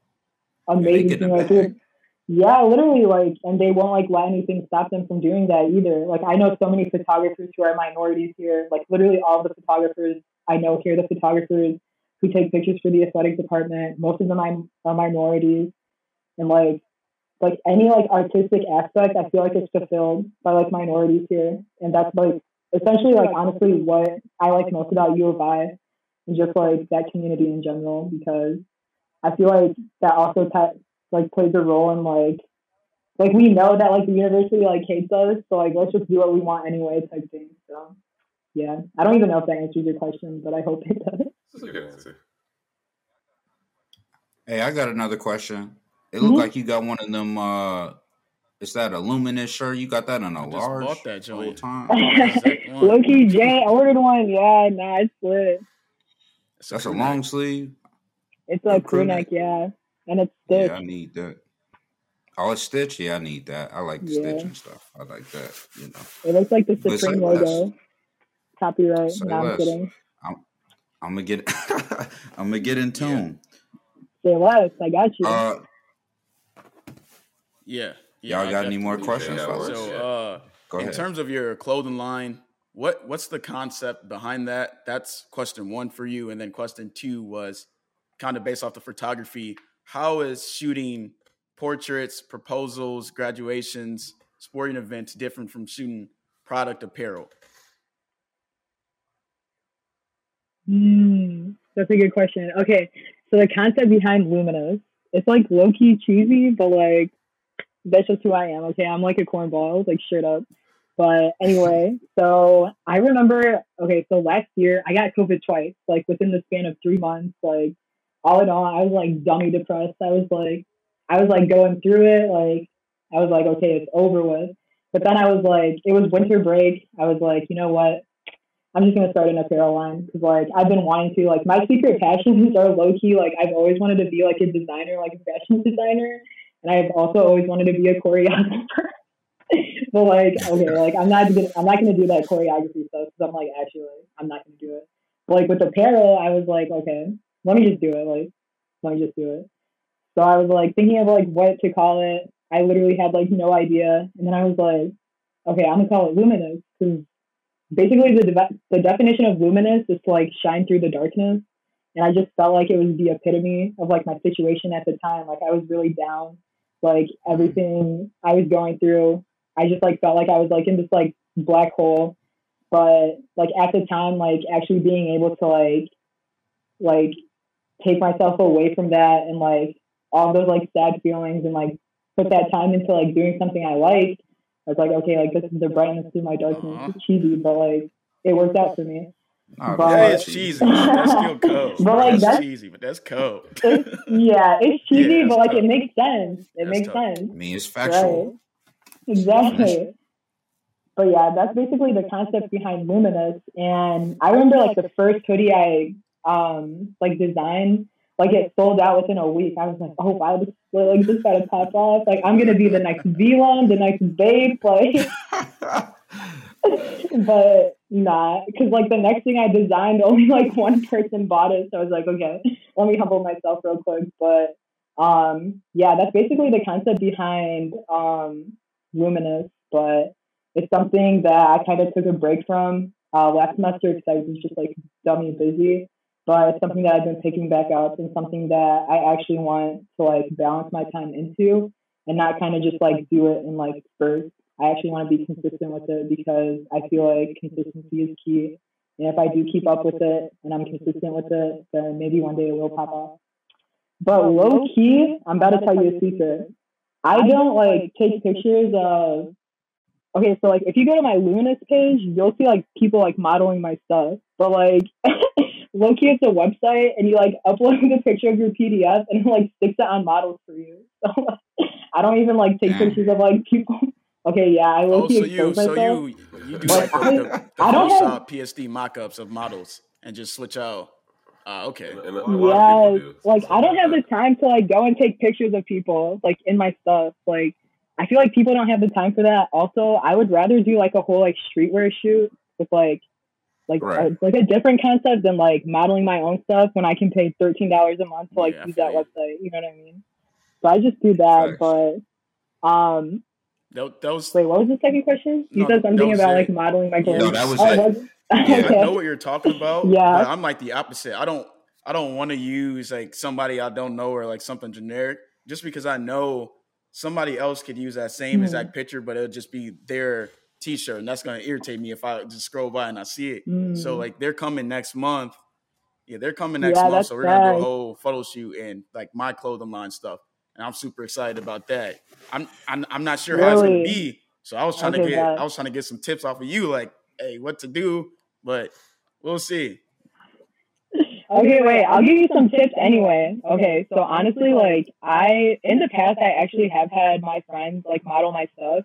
amazing. Yeah, like, yeah, literally like and they won't like let anything stop them from doing that either. Like I know so many photographers who are minorities here. Like literally all the photographers I know here, the photographers who take pictures for the aesthetic department, most of them are minorities. And like like any like artistic aspect, I feel like it's fulfilled by like minorities here, and that's like essentially like honestly what I like most about U of I, and just like that community in general, because I feel like that also t- like plays a role in like like we know that like the university like hates us, so like let's just do what we want anyway type thing. So yeah, I don't even know if that answers your question, but I hope it does. That's a good answer. Hey, I got another question. It looked mm-hmm. like you got one of them. uh Is that a luminous shirt? You got that in a I large bought that joint. time. Loki J ordered one. Yeah, nah, it's lit. That's a long sleeve. It's a crew neck, yeah, and it's stitched. Yeah, I need that. Oh, it's stitched. Yeah, I need that. I like the yeah. stitch and stuff. I like that. You know, it looks like the Supreme logo. Copyright. No, I'm kidding. I'm, I'm, gonna get. I'm gonna get in tune. Yeah. Say less. I got you. Uh, yeah. yeah Y'all got any more questions? So, uh, in terms of your clothing line, what what's the concept behind that? That's question one for you, and then question two was kind of based off the photography. How is shooting portraits, proposals, graduations, sporting events different from shooting product apparel? Mm, that's a good question. Okay, so the concept behind Luminous, it's like low key cheesy, but like that's just who I am. Okay, I'm like a cornball, like straight up. But anyway, so I remember. Okay, so last year I got COVID twice, like within the span of three months. Like all in all, I was like dummy depressed. I was like, I was like going through it. Like I was like, okay, it's over with. But then I was like, it was winter break. I was like, you know what? I'm just gonna start an apparel line because like I've been wanting to. Like my secret passions are low key. Like I've always wanted to be like a designer, like a fashion designer and I've also always wanted to be a choreographer. but like, okay, like I'm not gonna, I'm not gonna do that choreography stuff because I'm like, actually, I'm not gonna do it. But like with apparel, I was like, okay, let me just do it. Like, let me just do it. So I was like thinking of like what to call it. I literally had like no idea, and then I was like, okay, I'm gonna call it luminous because basically the de- the definition of luminous is to like shine through the darkness. And I just felt like it was the epitome of like my situation at the time. Like I was really down like everything I was going through, I just like felt like I was like in this like black hole. But like at the time, like actually being able to like like take myself away from that and like all those like sad feelings and like put that time into like doing something I liked. I was like, okay, like this is the brightness through my darkness. Uh-huh. It's cheesy, but like it worked out for me. Oh, but, yeah, it's cheesy. That's still cold. But like that's, that's cheesy, but that's cold. It's, yeah, it's cheesy, yeah, but like tough. it makes sense. It that's makes tough. sense. I mean, it's factual. Right. Exactly. but yeah, that's basically the concept behind Luminous. And I remember like the first hoodie I um like designed, like it sold out within a week. I was like, oh wow, this like this gotta pop off. Like I'm gonna be the next VLONE, the next Bape, like. but nah, because like the next thing I designed, only like one person bought it. So I was like, okay, let me humble myself real quick. But um, yeah, that's basically the concept behind um, Luminous. But it's something that I kind of took a break from uh, last semester because I was just like dummy busy. But it's something that I've been picking back up and something that I actually want to like balance my time into and not kind of just like do it in like spurts. I actually want to be consistent with it because I feel like consistency is key. And if I do keep up with it and I'm consistent with it, then maybe one day it will pop off. But low key, I'm about to tell you a secret. I don't like take pictures of. Okay, so like if you go to my Luminous page, you'll see like people like modeling my stuff. But like low key, it's a website, and you like upload the picture of your PDF, and like sticks it on models for you. So I don't even like take pictures of like people Okay, yeah, I will. Oh, so you, so you, you do like the, the, the I don't have, PSD mock-ups of models and just switch out. Uh, okay. And, and yeah, like I don't have the time to like go and take pictures of people like in my stuff. Like I feel like people don't have the time for that. Also, I would rather do like a whole like streetwear shoot with like like right. a, like a different concept than like modeling my own stuff when I can pay thirteen dollars a month to like yeah, use that website. You know what I mean? So I just do that, but um. That, that was wait. What was the second question? You no, said something about like modeling my clothes. No, that was oh, it. Yeah, okay. I know what you're talking about. yeah, I'm like the opposite. I don't. I don't want to use like somebody I don't know or like something generic just because I know somebody else could use that same mm. exact picture, but it'll just be their t-shirt, and that's gonna irritate me if I just scroll by and I see it. Mm. So like they're coming next month. Yeah, they're coming next yeah, month, so we're gonna do a whole photo shoot and like my clothing line stuff, and I'm super excited about that. I'm I'm, I'm not sure really? how it's gonna be, so I was trying okay, to get. I was trying to get some tips off of you, like, hey, what to do, but we'll see. Okay, wait. I'll give you some tips anyway. Okay, so honestly, like I in the past, I actually have had my friends like model my stuff,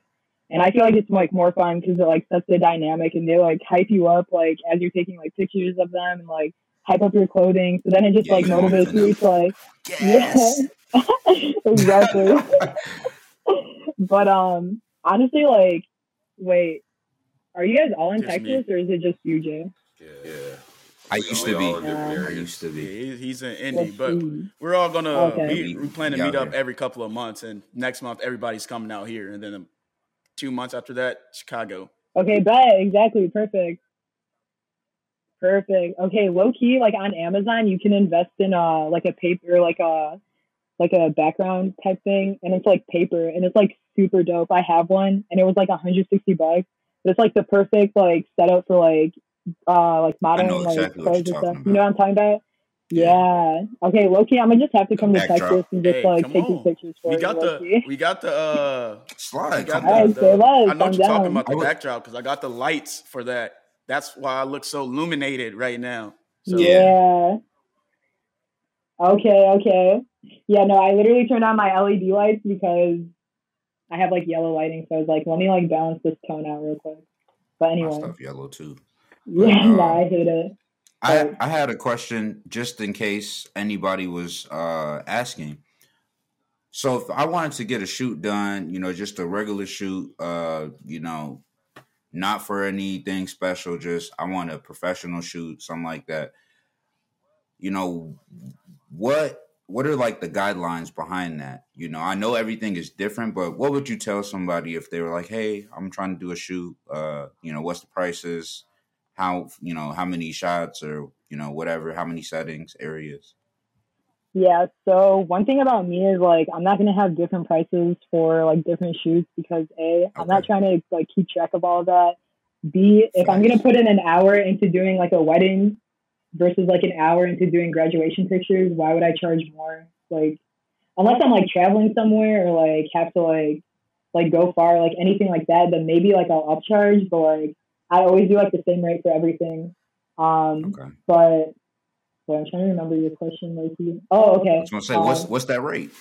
and I feel like it's like more fun because it like sets the dynamic and they like hype you up like as you're taking like pictures of them and like hype up your clothing. So then it just like motivates you to like yes. yeah, exactly. but um, honestly, like, wait, are you guys all in just Texas me. or is it just you, Jay? Yeah. yeah. I used to be. I used to be. he's in Indy, but we're all gonna okay. meet. We plan to meet up every couple of months, and next month everybody's coming out here, and then two months after that, Chicago. Okay, bet exactly perfect. Perfect. Okay, low key, like on Amazon, you can invest in uh like a paper, like a like a background type thing, and it's like paper, and it's like super dope. I have one, and it was like 160 bucks. But it's like the perfect like setup for like uh like modeling like clothes and stuff. About. You know what I'm talking about? Yeah. Okay, Loki, I'm gonna just have to come to Texas and just hey, like take these pictures for we got the we got the uh slide. Got the, right, the, I know what you're talking about the backdrop because I got the lights for that. That's why I look so illuminated right now. So. Yeah. Okay, okay. Yeah, no, I literally turned on my LED lights because I have like yellow lighting, so I was like, let me like balance this tone out real quick. But anyway. My stuff yellow too. Yeah, no, I hate it. I, I had a question just in case anybody was uh, asking. So if I wanted to get a shoot done, you know, just a regular shoot, uh, you know, not for anything special, just I want a professional shoot, something like that. You know, what what are like the guidelines behind that? You know, I know everything is different, but what would you tell somebody if they were like, "Hey, I'm trying to do a shoot. Uh, you know, what's the prices? how you know how many shots or you know whatever how many settings areas yeah so one thing about me is like i'm not going to have different prices for like different shoots because a i'm not trying to like keep track of all of that b if i'm going to put in an hour into doing like a wedding versus like an hour into doing graduation pictures why would i charge more like unless i'm like traveling somewhere or like have to like like go far like anything like that then maybe like i'll upcharge but like I always do like the same rate for everything. Um, okay. But but I'm trying to remember your question, Lacey. Oh, okay. I was gonna say, um, what's what's that rate?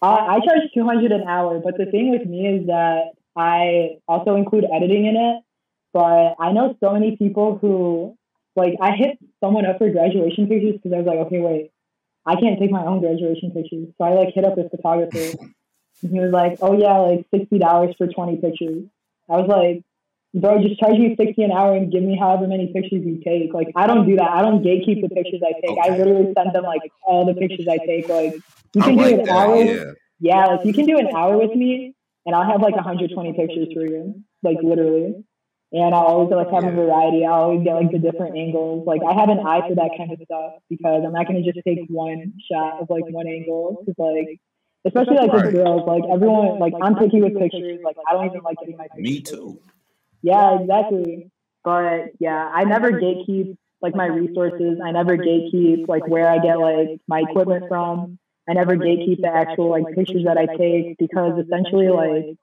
I, I charge two hundred an hour, but the thing with me is that I also include editing in it. But I know so many people who like I hit someone up for graduation pictures because I was like, okay, wait, I can't take my own graduation pictures, so I like hit up this photographer. and he was like, oh yeah, like sixty dollars for twenty pictures. I was like, bro, just charge me 60 an hour and give me however many pictures you take. Like, I don't do that. I don't gatekeep the pictures I take. Okay. I literally send them like all the pictures I take. Like, you can like do an that, hour. Yeah. yeah, like you can do an hour with me and I'll have like 120 pictures for you. Like, literally. And I'll always like have a variety. I'll always get like the different angles. Like, I have an eye for that kind of stuff because I'm not going to just take one shot of like one angle. Cause like, especially like with girls, like everyone, like I'm picky with pictures. Like, I don't even like getting my pictures. Me too. Yeah, exactly. But yeah, I never gatekeep like my resources. I never gatekeep like where I get like my equipment from. I never gatekeep the actual like pictures that I take because essentially like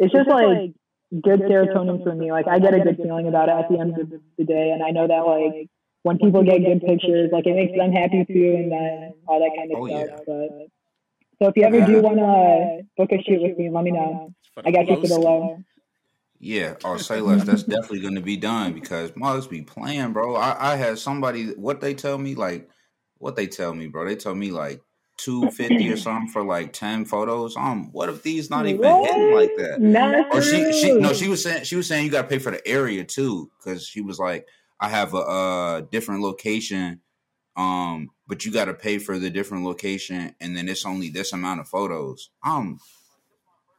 it's just like good serotonin for me. Like I get a good feeling about it at the end of the day, and I know that like when people get good pictures, like it makes them happy too, and then all that kind of oh, stuff. Yeah. But so if you ever do want to book a shoot with me, let me know. I got you for the low. Yeah, oh say less. That's definitely going to be done because mugs be playing, bro. I, I had somebody what they tell me like what they tell me, bro. They tell me like two fifty or something for like ten photos. Um, what if these not even what? hitting like that? Not or she she no, she was saying she was saying you got to pay for the area too because she was like I have a, a different location, um, but you got to pay for the different location, and then it's only this amount of photos. Um,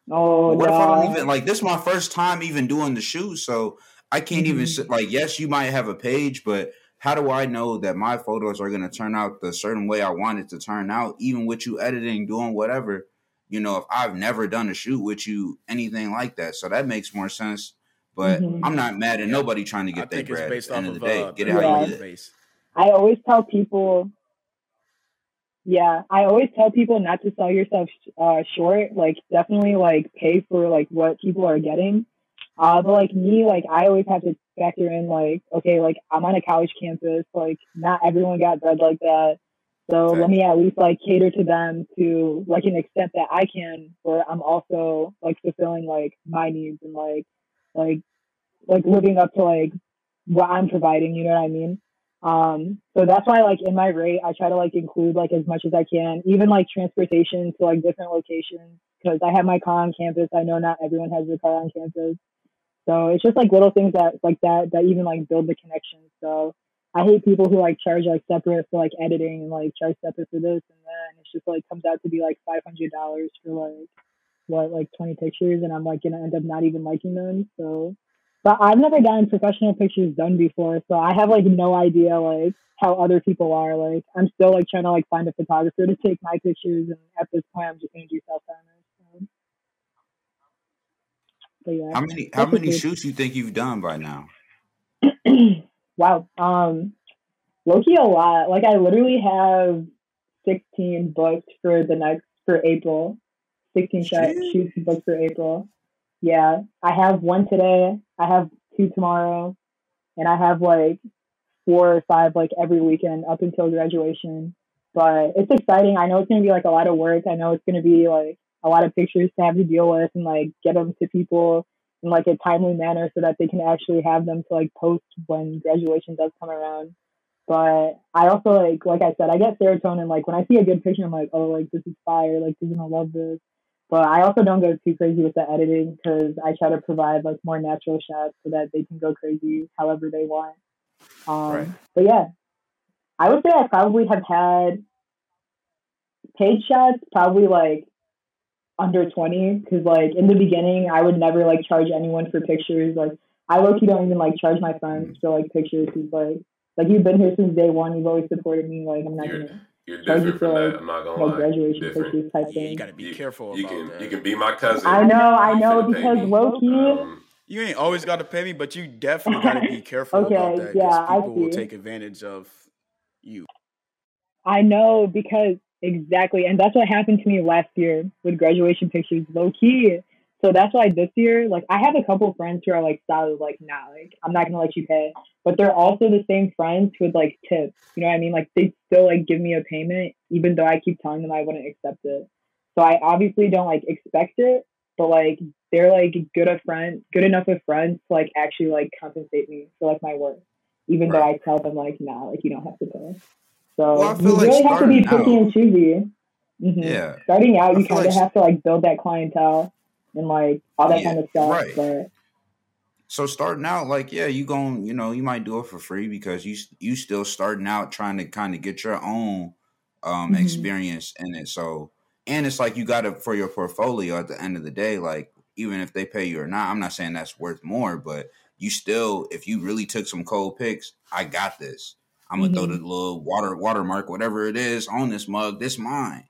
oh, what if I don't even like this? Is my first time even doing the shoot, so I can't mm-hmm. even like. Yes, you might have a page, but how do I know that my photos are going to turn out the certain way I want it to turn out, even with you editing, doing whatever? You know, if I've never done a shoot with you, anything like that, so that makes more sense but mm-hmm. I'm not mad at nobody trying to get their bread. At the end of the day, uh, get it how you live. I always tell people, yeah, I always tell people not to sell yourself uh, short. Like, definitely, like pay for like what people are getting. Uh, but like me, like I always have to factor in like, okay, like I'm on a college campus. Like, not everyone got bread like that. So okay. let me at least like cater to them to like an extent that I can, where I'm also like fulfilling like my needs and like like like living up to like what I'm providing, you know what I mean? Um, so that's why like in my rate I try to like include like as much as I can, even like transportation to like different locations because I have my car on campus. I know not everyone has their car on campus. So it's just like little things that like that that even like build the connection. So I hate people who like charge like separate for like editing and like charge separate for this and that and it's just like comes out to be like five hundred dollars for like what like 20 pictures and I'm like gonna end up not even liking them. So, but I've never gotten professional pictures done before, so I have like no idea like how other people are. Like I'm still like trying to like find a photographer to take my pictures, and at this point I'm just gonna do So. yeah. How many how many good. shoots you think you've done by now? wow. Um, Loki a lot. Like I literally have 16 booked for the next for April. 16 shot shoots booked for April. Yeah, I have one today. I have two tomorrow, and I have like four or five like every weekend up until graduation. But it's exciting. I know it's gonna be like a lot of work. I know it's gonna be like a lot of pictures to have to deal with and like get them to people in like a timely manner so that they can actually have them to like post when graduation does come around. But I also like like I said, I get serotonin like when I see a good picture, I'm like, oh, like this is fire, like they're gonna love this. But I also don't go too crazy with the editing because I try to provide like more natural shots so that they can go crazy however they want. Um, right. But yeah, I would say I probably have had paid shots probably like under 20 because like in the beginning I would never like charge anyone for pictures. Like I low key don't even like charge my friends for like pictures because like like you've been here since day one. You've always supported me. Like I'm not You're, gonna you're different from that. I'm not gonna lie. Graduation different. Type thing. You gotta be you, careful. You can that. you can be my cousin. I know, I know, because low key. Um, you ain't always got to pay me, but you definitely got to be careful okay, about that. Yeah, people will take advantage of you. I know because exactly, and that's what happened to me last year with graduation pictures. Low key, so that's why this year, like, I have a couple friends who are like solid, like, nah, like, I'm not gonna let you pay. But they're also the same friends who would like tip. You know what I mean? Like, they still like give me a payment, even though I keep telling them I wouldn't accept it. So I obviously don't like expect it, but like they're like good a friend, good enough of friends to like actually like compensate me for like my work, even right. though I tell them like, nah, like you don't have to pay. So well, you like really have to be picky out, and choosy. Mm-hmm. Yeah. Starting out, you kind of like have to like build that clientele and like all that yeah, kind of stuff. Right. But so starting out, like yeah, you going, you know, you might do it for free because you you still starting out trying to kind of get your own um mm-hmm. experience in it. So and it's like you got it for your portfolio at the end of the day. Like even if they pay you or not, I'm not saying that's worth more, but you still, if you really took some cold picks, I got this. I'm gonna mm-hmm. throw the little water watermark, whatever it is, on this mug. This mine.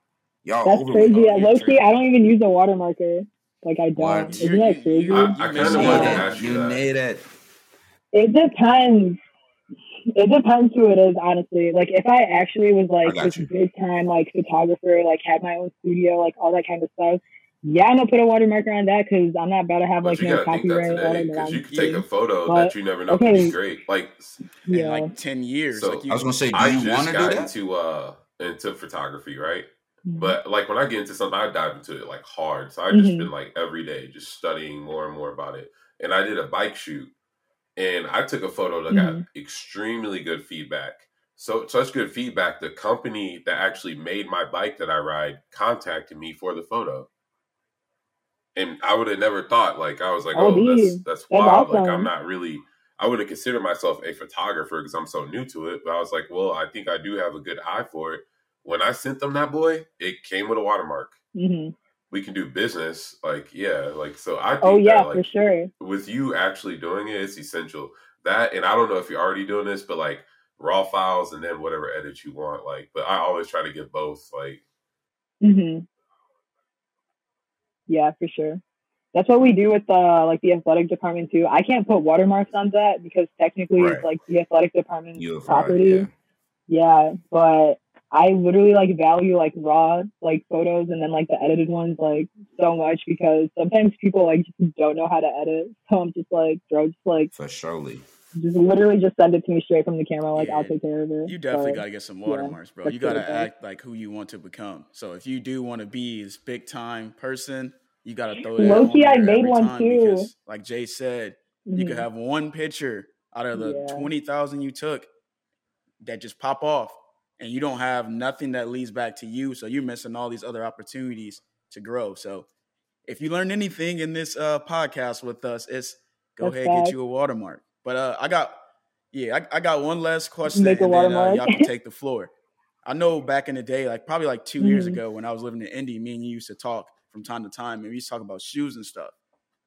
Y'all. That's crazy. At low key, I don't even use a watermarker. Like I don't. What? Isn't that crazy? I, I kind of want to ask you, you need it. It depends. It depends who it is, honestly. Like if I actually was like this you. big time like photographer, like had my own studio, like all that kind of stuff. Yeah, I'm gonna put a watermark on that because I'm not about to have like no copyright. Because you can take a photo but, that you never know okay, could be great, like yeah. in like ten years. So like I was gonna say, do I you want to do that? Into uh into photography, right? Mm-hmm. But like when I get into something, I dive into it like hard. So I just mm-hmm. been like every day just studying more and more about it. And I did a bike shoot and I took a photo that mm-hmm. got extremely good feedback. So such good feedback. The company that actually made my bike that I ride contacted me for the photo. And I would have never thought like I was like, oh, oh that's that's wild. Awesome. Like I'm not really I wouldn't consider myself a photographer because I'm so new to it. But I was like, well, I think I do have a good eye for it when I sent them that boy, it came with a watermark. Mm-hmm. We can do business, like yeah, like so. I oh yeah, that, like, for sure. With you actually doing it, it's essential. That and I don't know if you're already doing this, but like raw files and then whatever edit you want. Like, but I always try to get both. Like, hmm yeah, for sure. That's what we do with the uh, like the athletic department too. I can't put watermarks on that because technically right. it's like the athletic department's property. Yeah. yeah, but I literally like value like raw like photos and then like the edited ones like so much because sometimes people like just don't know how to edit. So I'm just like, bro, just like for surely. Just literally just send it to me straight from the camera. Like yeah. I'll take care of it. You definitely got to get some watermarks, yeah, bro. You got to act like who you want to become. So if you do want to be this big time person, you got to throw it. Loki, I made one too. Because, like Jay said, mm-hmm. you could mm-hmm. have one picture out of the yeah. twenty thousand you took that just pop off and you don't have nothing that leads back to you. So you're missing all these other opportunities to grow. So if you learn anything in this uh, podcast with us, it's go That's ahead and get you a watermark. But uh, I got, yeah, I, I, got one last question, Make and then uh, y'all can take the floor. I know back in the day, like probably like 2 mm-hmm. years ago when I was living in Indy, me and you used to talk from time to time, and we used to talk about shoes and stuff.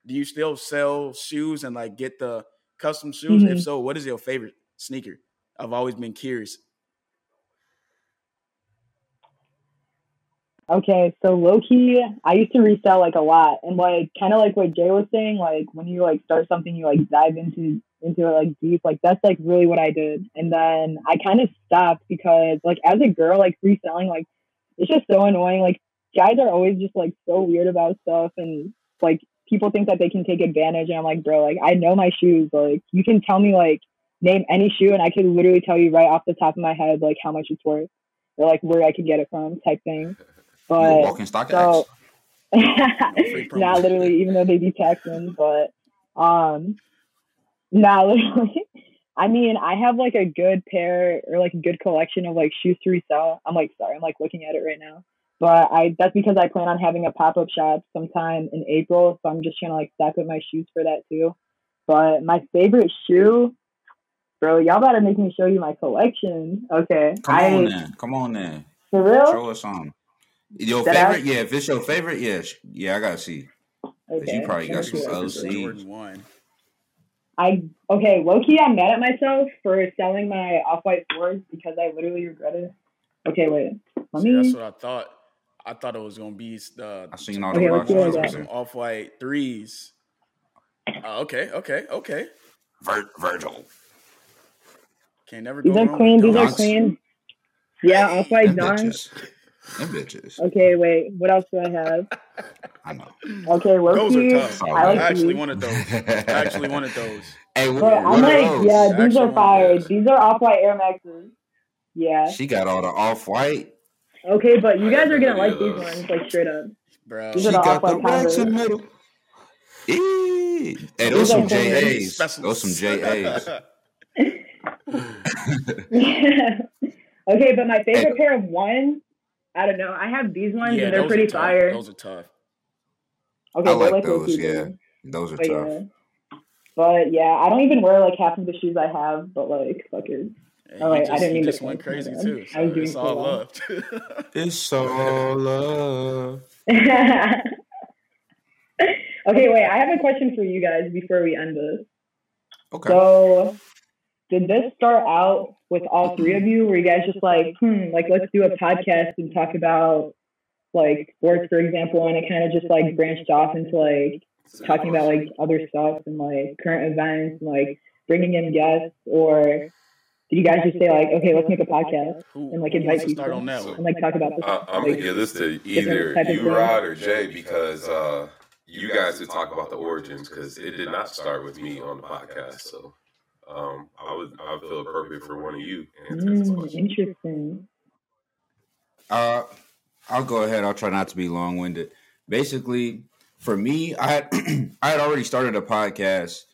Do you still sell shoes and like get the custom shoes? Mm-hmm. If so, what is your favorite sneaker? I've always been curious. Okay, so low key, I used to resell like a lot, and like kind of like what Jay was saying, like when you like start something, you like dive into into it like deep. Like that's like really what I did, and then I kind of stopped because like as a girl, like reselling, like it's just so annoying. Like guys are always just like so weird about stuff, and like people think that they can take advantage, and I'm like, bro, like I know my shoes. Like you can tell me like name any shoe, and I could literally tell you right off the top of my head like how much it's worth or like where I could get it from, type thing. But walking stock so, not literally, even though they be taxing, but um, not literally. I mean, I have like a good pair or like a good collection of like shoes to resell. I'm like, sorry, I'm like looking at it right now. But I that's because I plan on having a pop up shop sometime in April, so I'm just trying to like stack up my shoes for that too. But my favorite shoe, bro, y'all gotta make me show you my collection. Okay, come I, on then, come on then. For real? Show us some. Your favorite? Yeah, if it's your favorite, yeah, yeah, I gotta see. Okay. You probably got some OC. I okay, low key, I'm mad at myself for selling my off white fours because I literally regret it. Okay, wait. Let me. See, that's what I thought. I thought it was gonna be the. I seen all the okay, some off white threes. Uh, okay, okay, okay. Vir- Virgil. Can't never go These are clean. These are clean. Yeah, off white dons. Them bitches. Okay, wait. What else do I have? I know. Okay, well, those are tough. I, like I actually wanted those. I actually wanted those. Hey, what, I'm like, those? yeah, these are fire. These are off white Air Maxes. Yeah. She got all the off white. Okay, but you guys are gonna like these ones, like straight up. Bro, these she got the racks in the middle. Eee. Hey, those some JAs. Those some JAs. okay, but my favorite hey. pair of ones I don't know. I have these ones yeah, and they're pretty fire. Those are tough. Okay, I like, like those. Yeah, those are but tough. Yeah. But yeah, I don't even wear like half of the shoes I have. But like, fuck it. Hey, oh, wait, I didn't mean just went crazy too. So I was doing it's all love. it's all love. okay, wait. I have a question for you guys before we end this. Okay. So, did this start out with all three of you? Were you guys just like, hmm, like let's do a podcast and talk about like sports, for example, and it kind of just like branched off into like talking about like other stuff and like current events and like bringing in guests or did you guys just say like, okay, let's make a podcast and like invite people and like talk about this? Uh, I'm gonna give this to either you, Rod, or Jay, because uh, you guys would talk about the origins because it did not start with me on the podcast. So um, I would I would feel appropriate for one of you mm, Interesting. Uh, I'll go ahead. I'll try not to be long winded. Basically, for me, I had I had already started a podcast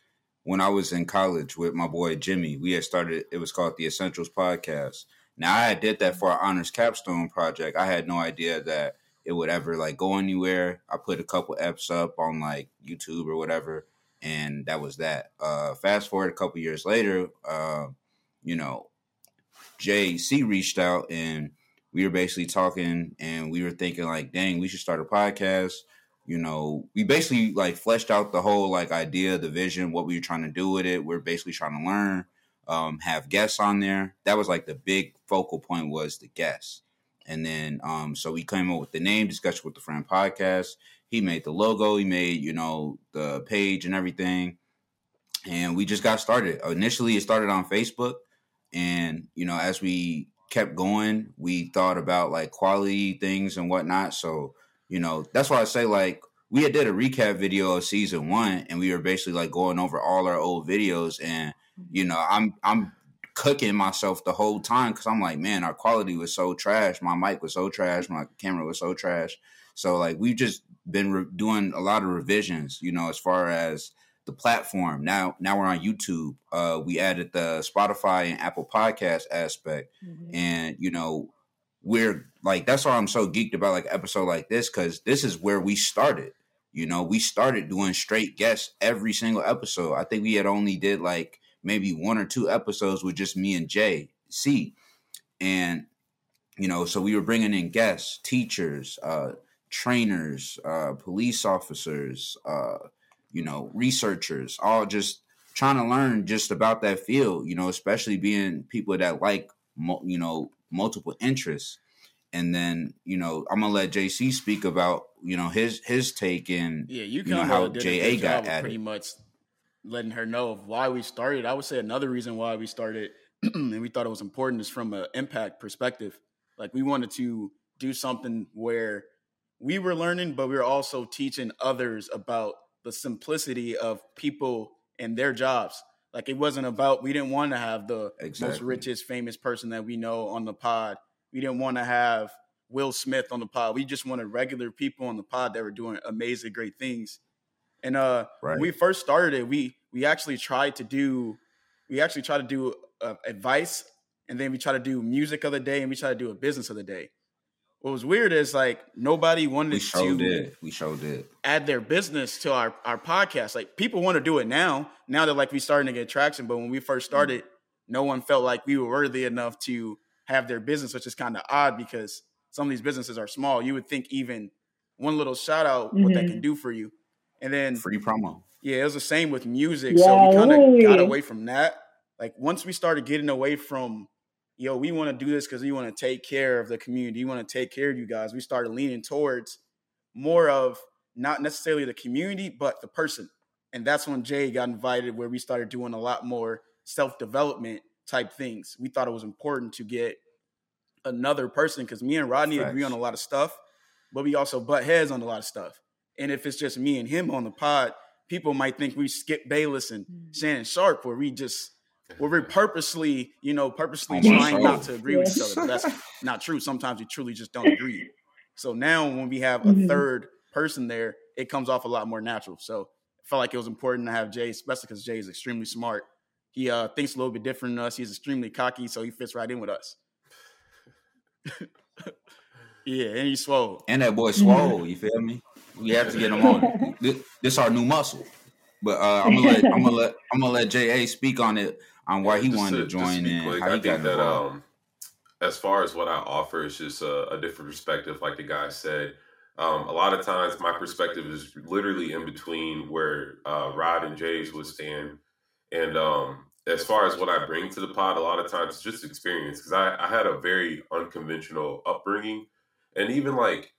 when I was in college with my boy Jimmy. We had started. It was called the Essentials Podcast. Now I did that for our honors capstone project. I had no idea that it would ever like go anywhere. I put a couple eps up on like YouTube or whatever, and that was that. Uh, fast forward a couple years later, uh, you know, JC reached out and we were basically talking and we were thinking like, dang, we should start a podcast. You know, we basically like fleshed out the whole like idea, the vision, what we were trying to do with it. We're basically trying to learn, um, have guests on there. That was like the big focal point was the guests. And then um, so we came up with the name, discussion with the friend podcast. He made the logo, he made, you know, the page and everything. And we just got started. Initially it started on Facebook. And, you know, as we kept going, we thought about like quality things and whatnot. So, you know, that's why I say like we had did a recap video of season one and we were basically like going over all our old videos and you know, I'm I'm cooking myself the whole time because I'm like, man, our quality was so trash. My mic was so trash. My camera was so trash. So like we've just been re- doing a lot of revisions, you know, as far as the platform. Now, now we're on YouTube. Uh, we added the Spotify and Apple Podcast aspect, mm-hmm. and you know, we're like that's why I'm so geeked about like episode like this because this is where we started. You know, we started doing straight guests every single episode. I think we had only did like maybe one or two episodes with just me and Jay C, and you know, so we were bringing in guests, teachers, uh, trainers, uh, police officers. Uh, you know, researchers, all just trying to learn just about that field, you know, especially being people that like, you know, multiple interests. And then, you know, I'm gonna let JC speak about, you know, his his take in, yeah, you, you know, how JA got at pretty much letting her know of why we started. I would say another reason why we started and we thought it was important is from an impact perspective. Like we wanted to do something where we were learning, but we were also teaching others about the simplicity of people and their jobs. Like it wasn't about we didn't want to have the exactly. most richest famous person that we know on the pod. We didn't want to have Will Smith on the pod. We just wanted regular people on the pod that were doing amazing, great things. And uh, right. when we first started it, we we actually tried to do we actually tried to do uh, advice, and then we tried to do music of the day, and we tried to do a business of the day what was weird is like nobody wanted we to did. we showed did add their business to our our podcast like people want to do it now now that like we starting to get traction but when we first mm-hmm. started no one felt like we were worthy enough to have their business which is kind of odd because some of these businesses are small you would think even one little shout out mm-hmm. what that can mm-hmm. do for you and then free promo yeah it was the same with music yeah, so we kind of got away from that like once we started getting away from yo, we want to do this because we want to take care of the community. We want to take care of you guys. We started leaning towards more of not necessarily the community, but the person. And that's when Jay got invited, where we started doing a lot more self development type things. We thought it was important to get another person because me and Rodney Facts. agree on a lot of stuff, but we also butt heads on a lot of stuff. And if it's just me and him on the pod, people might think we skip Bayless and mm. Shannon Sharpe, where we just where we're purposely, you know, purposely trying not to agree with each other. But that's not true. Sometimes we truly just don't agree. So now when we have a mm-hmm. third person there, it comes off a lot more natural. So I felt like it was important to have Jay, especially because Jay is extremely smart. He uh, thinks a little bit different than us. He's extremely cocky, so he fits right in with us. yeah, and he's swole. And that boy swole, you feel me? We have to get him on. This, this our new muscle. But uh, I'm gonna let I'm gonna let I'm gonna let JA speak on it on why yeah, he wanted to, to join in. Quick, how I think that um, as far as what I offer is just a, a different perspective, like the guy said. Um, a lot of times, my perspective is literally in between where uh, Rod and Jay's would stand, and um, as far as what I bring to the pod, a lot of times it's just experience because I, I had a very unconventional upbringing, and even like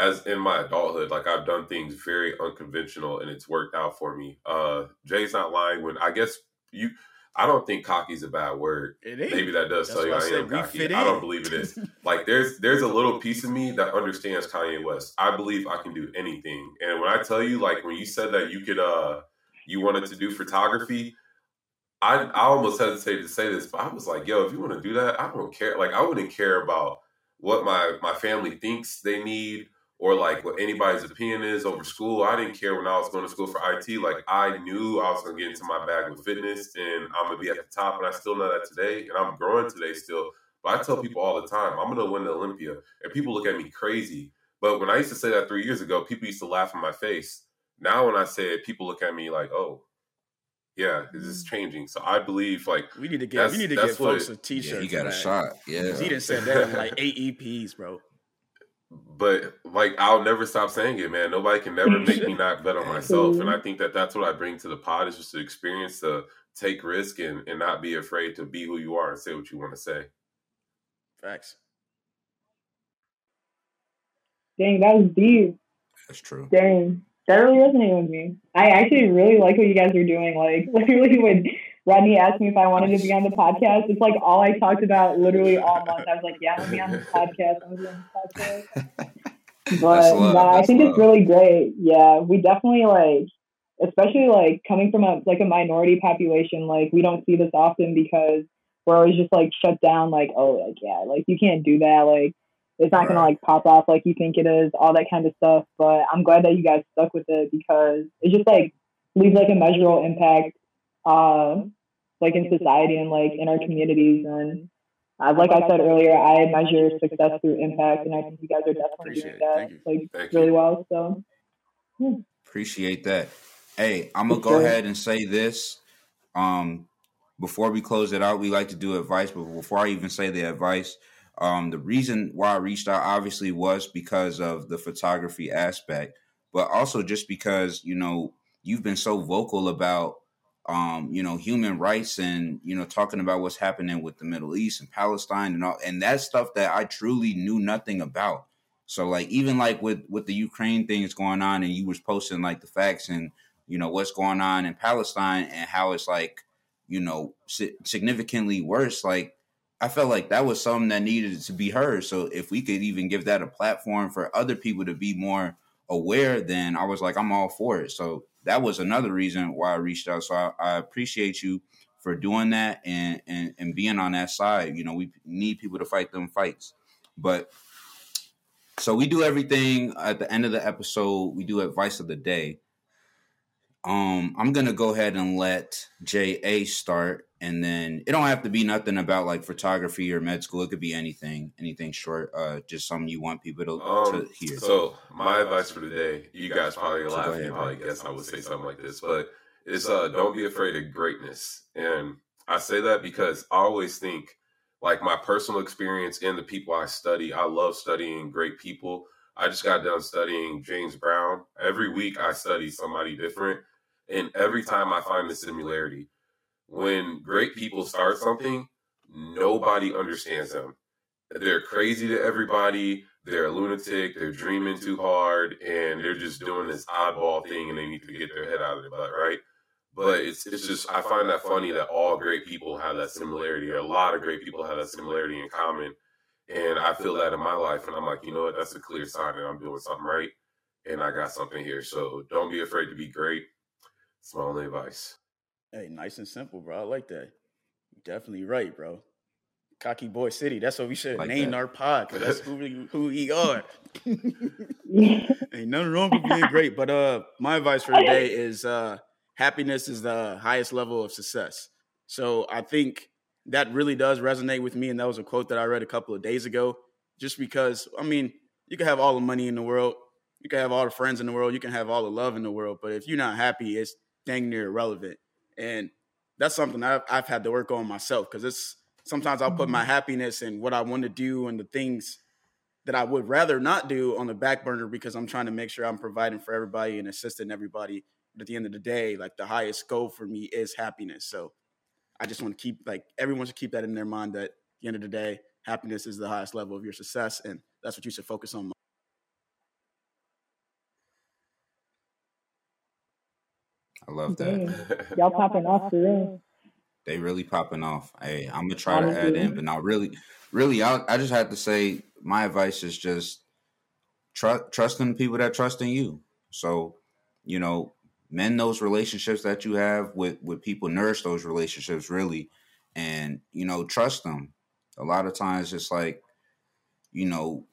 as in my adulthood, like I've done things very unconventional and it's worked out for me. Uh Jay's not lying when I guess you I don't think cocky is a bad word. Maybe that does That's tell you I, I am cocky. I don't believe it is. like there's there's a little piece of me that understands Kanye West. I believe I can do anything. And when I tell you, like when you said that you could uh you wanted to do photography, I I almost hesitated to say this, but I was like, yo, if you want to do that, I don't care. Like I wouldn't care about what my my family thinks they need or like what anybody's opinion is over school. I didn't care when I was going to school for IT. Like I knew I was going to get into my bag with fitness and I'm going to be at the top. And I still know that today. And I'm growing today still. But I tell people all the time, I'm going to win the Olympia. And people look at me crazy. But when I used to say that three years ago, people used to laugh in my face. Now when I say it, people look at me like, oh, yeah, this is changing. So I believe like we need to get we need to get folks it, a t-shirt. Yeah, he got a shot. Yeah, he didn't say that in like eight EPs, bro. But like I'll never stop saying it, man. Nobody can never make me not bet on myself, and I think that that's what I bring to the pod is just to experience to take risk and and not be afraid to be who you are and say what you want to say. Facts. Dang, that was deep. That's true. Dang that really resonated with me. I actually really like what you guys are doing. Like literally when Rodney asked me if I wanted to be on the podcast, it's like all I talked about literally all month. I was like, yeah, I'm gonna be on the podcast. I'm gonna be on the podcast. But I think love. it's really great. Yeah, we definitely like especially like coming from a like a minority population, like we don't see this often because we're always just like shut down, like, oh like yeah, like you can't do that, like it's not right. gonna like pop off like you think it is, all that kind of stuff. But I'm glad that you guys stuck with it because it just like leaves like a measurable impact, uh, like in society and like in our communities. And uh, like I said earlier, I measure success through impact, and I think you guys are definitely Appreciate doing that like Thank really you. well. So yeah. appreciate that. Hey, I'm gonna go sure. ahead and say this. Um, before we close it out, we like to do advice, but before I even say the advice, um, the reason why I reached out obviously was because of the photography aspect, but also just because you know you've been so vocal about um, you know human rights and you know talking about what's happening with the Middle East and Palestine and all, and that stuff that I truly knew nothing about. So like even like with with the Ukraine things going on, and you was posting like the facts and you know what's going on in Palestine and how it's like you know significantly worse. Like I felt like that was something that needed to be heard. So if we could even give that a platform for other people to be more aware, then I was like, I'm all for it. So that was another reason why I reached out. So I, I appreciate you for doing that and, and and being on that side. You know, we need people to fight them fights. But so we do everything at the end of the episode. We do advice of the day. Um, I'm gonna go ahead and let JA start and then it don't have to be nothing about like photography or med school. It could be anything, anything short. Uh, just something you want people to, um, to hear. So my advice for today, you guys probably. So you probably guess I would say something like this, but it's uh, don't be afraid of greatness. And I say that because I always think like my personal experience and the people I study. I love studying great people. I just got done studying James Brown. Every week I study somebody different, and every time I find the similarity when great people start something, nobody understands them. They're crazy to everybody. They're a lunatic. They're dreaming too hard, and they're just doing this oddball thing, and they need to get their head out of the butt, right? But it's it's just I find that funny that all great people have that similarity. A lot of great people have that similarity in common, and I feel that in my life. And I'm like, you know what? That's a clear sign that I'm doing something right, and I got something here. So don't be afraid to be great. My only advice. Hey, nice and simple, bro. I like that. Definitely right, bro. Cocky Boy City. That's what we should like name our pod because that's who we, who we are. Ain't nothing wrong with being great. But uh, my advice for today is uh, happiness is the highest level of success. So I think that really does resonate with me, and that was a quote that I read a couple of days ago. Just because, I mean, you can have all the money in the world, you can have all the friends in the world, you can have all the love in the world, but if you're not happy, it's dang near irrelevant. And that's something I've, I've had to work on myself because it's sometimes I'll put my mm-hmm. happiness and what I want to do and the things that I would rather not do on the back burner because I'm trying to make sure I'm providing for everybody and assisting everybody. But at the end of the day, like the highest goal for me is happiness. So I just want to keep like everyone should keep that in their mind that at the end of the day, happiness is the highest level of your success and that's what you should focus on I love that. Y'all popping off for real. They really popping off. Hey, I'm gonna try Honestly. to add in, but not really. Really, I, I just had to say my advice is just trust trusting people that trust in you. So, you know, mend those relationships that you have with with people, nourish those relationships really, and you know, trust them. A lot of times, it's like you know,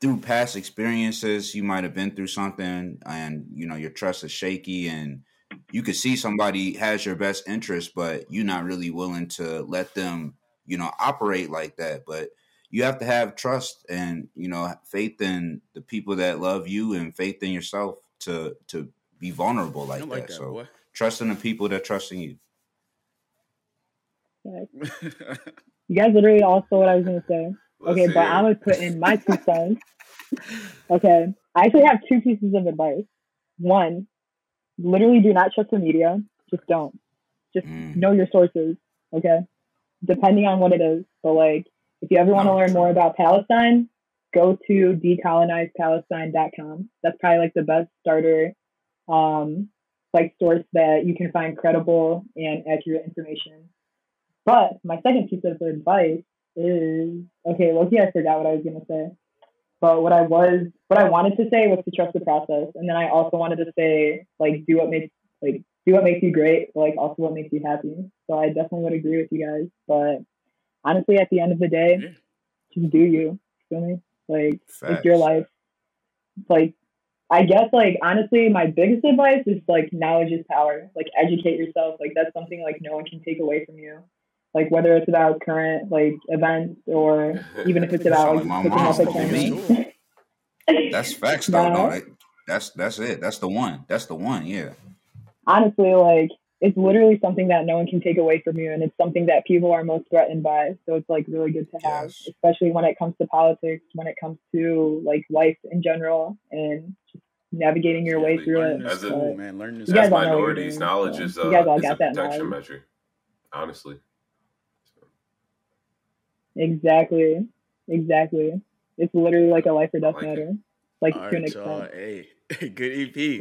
through past experiences, you might have been through something and, you know, your trust is shaky and you could see somebody has your best interest, but you're not really willing to let them, you know, operate like that. But you have to have trust and, you know, faith in the people that love you and faith in yourself to to be vulnerable like, like that. that. So boy. trust in the people that trust in you. you guys literally all saw what I was gonna say. Let's okay, but I'm gonna put in my two cents. Okay. I actually have two pieces of advice. One, literally do not trust the media. Just don't. Just mm. know your sources. Okay. Depending on what it is. So like if you ever want to learn more about Palestine, go to decolonizepalestine.com. That's probably like the best starter um, like source that you can find credible and accurate information. But my second piece of advice is okay, Loki, I forgot what I was gonna say. But what I was what I wanted to say was to trust the process. And then I also wanted to say like do what makes like do what makes you great, but like also what makes you happy. So I definitely would agree with you guys. But honestly at the end of the day, just do you. Feel me? Like Facts. it's your life. Like I guess like honestly, my biggest advice is like knowledge is power. Like educate yourself. Like that's something like no one can take away from you. Like whether it's about current like events or even if it's about like, mom's That's facts though. No, no, that's that's it. That's the one. That's the one. Yeah. Honestly, like it's literally something that no one can take away from you and it's something that people are most threatened by so it's like really good to have yes. especially when it comes to politics when it comes to like life in general and just navigating your way through it as, a, man, learn this. as minorities knowledge is, uh, you guys all got that protection knowledge. measure honestly exactly. Exactly. It's literally like a life or death like matter. It. like to an extent. hey good ep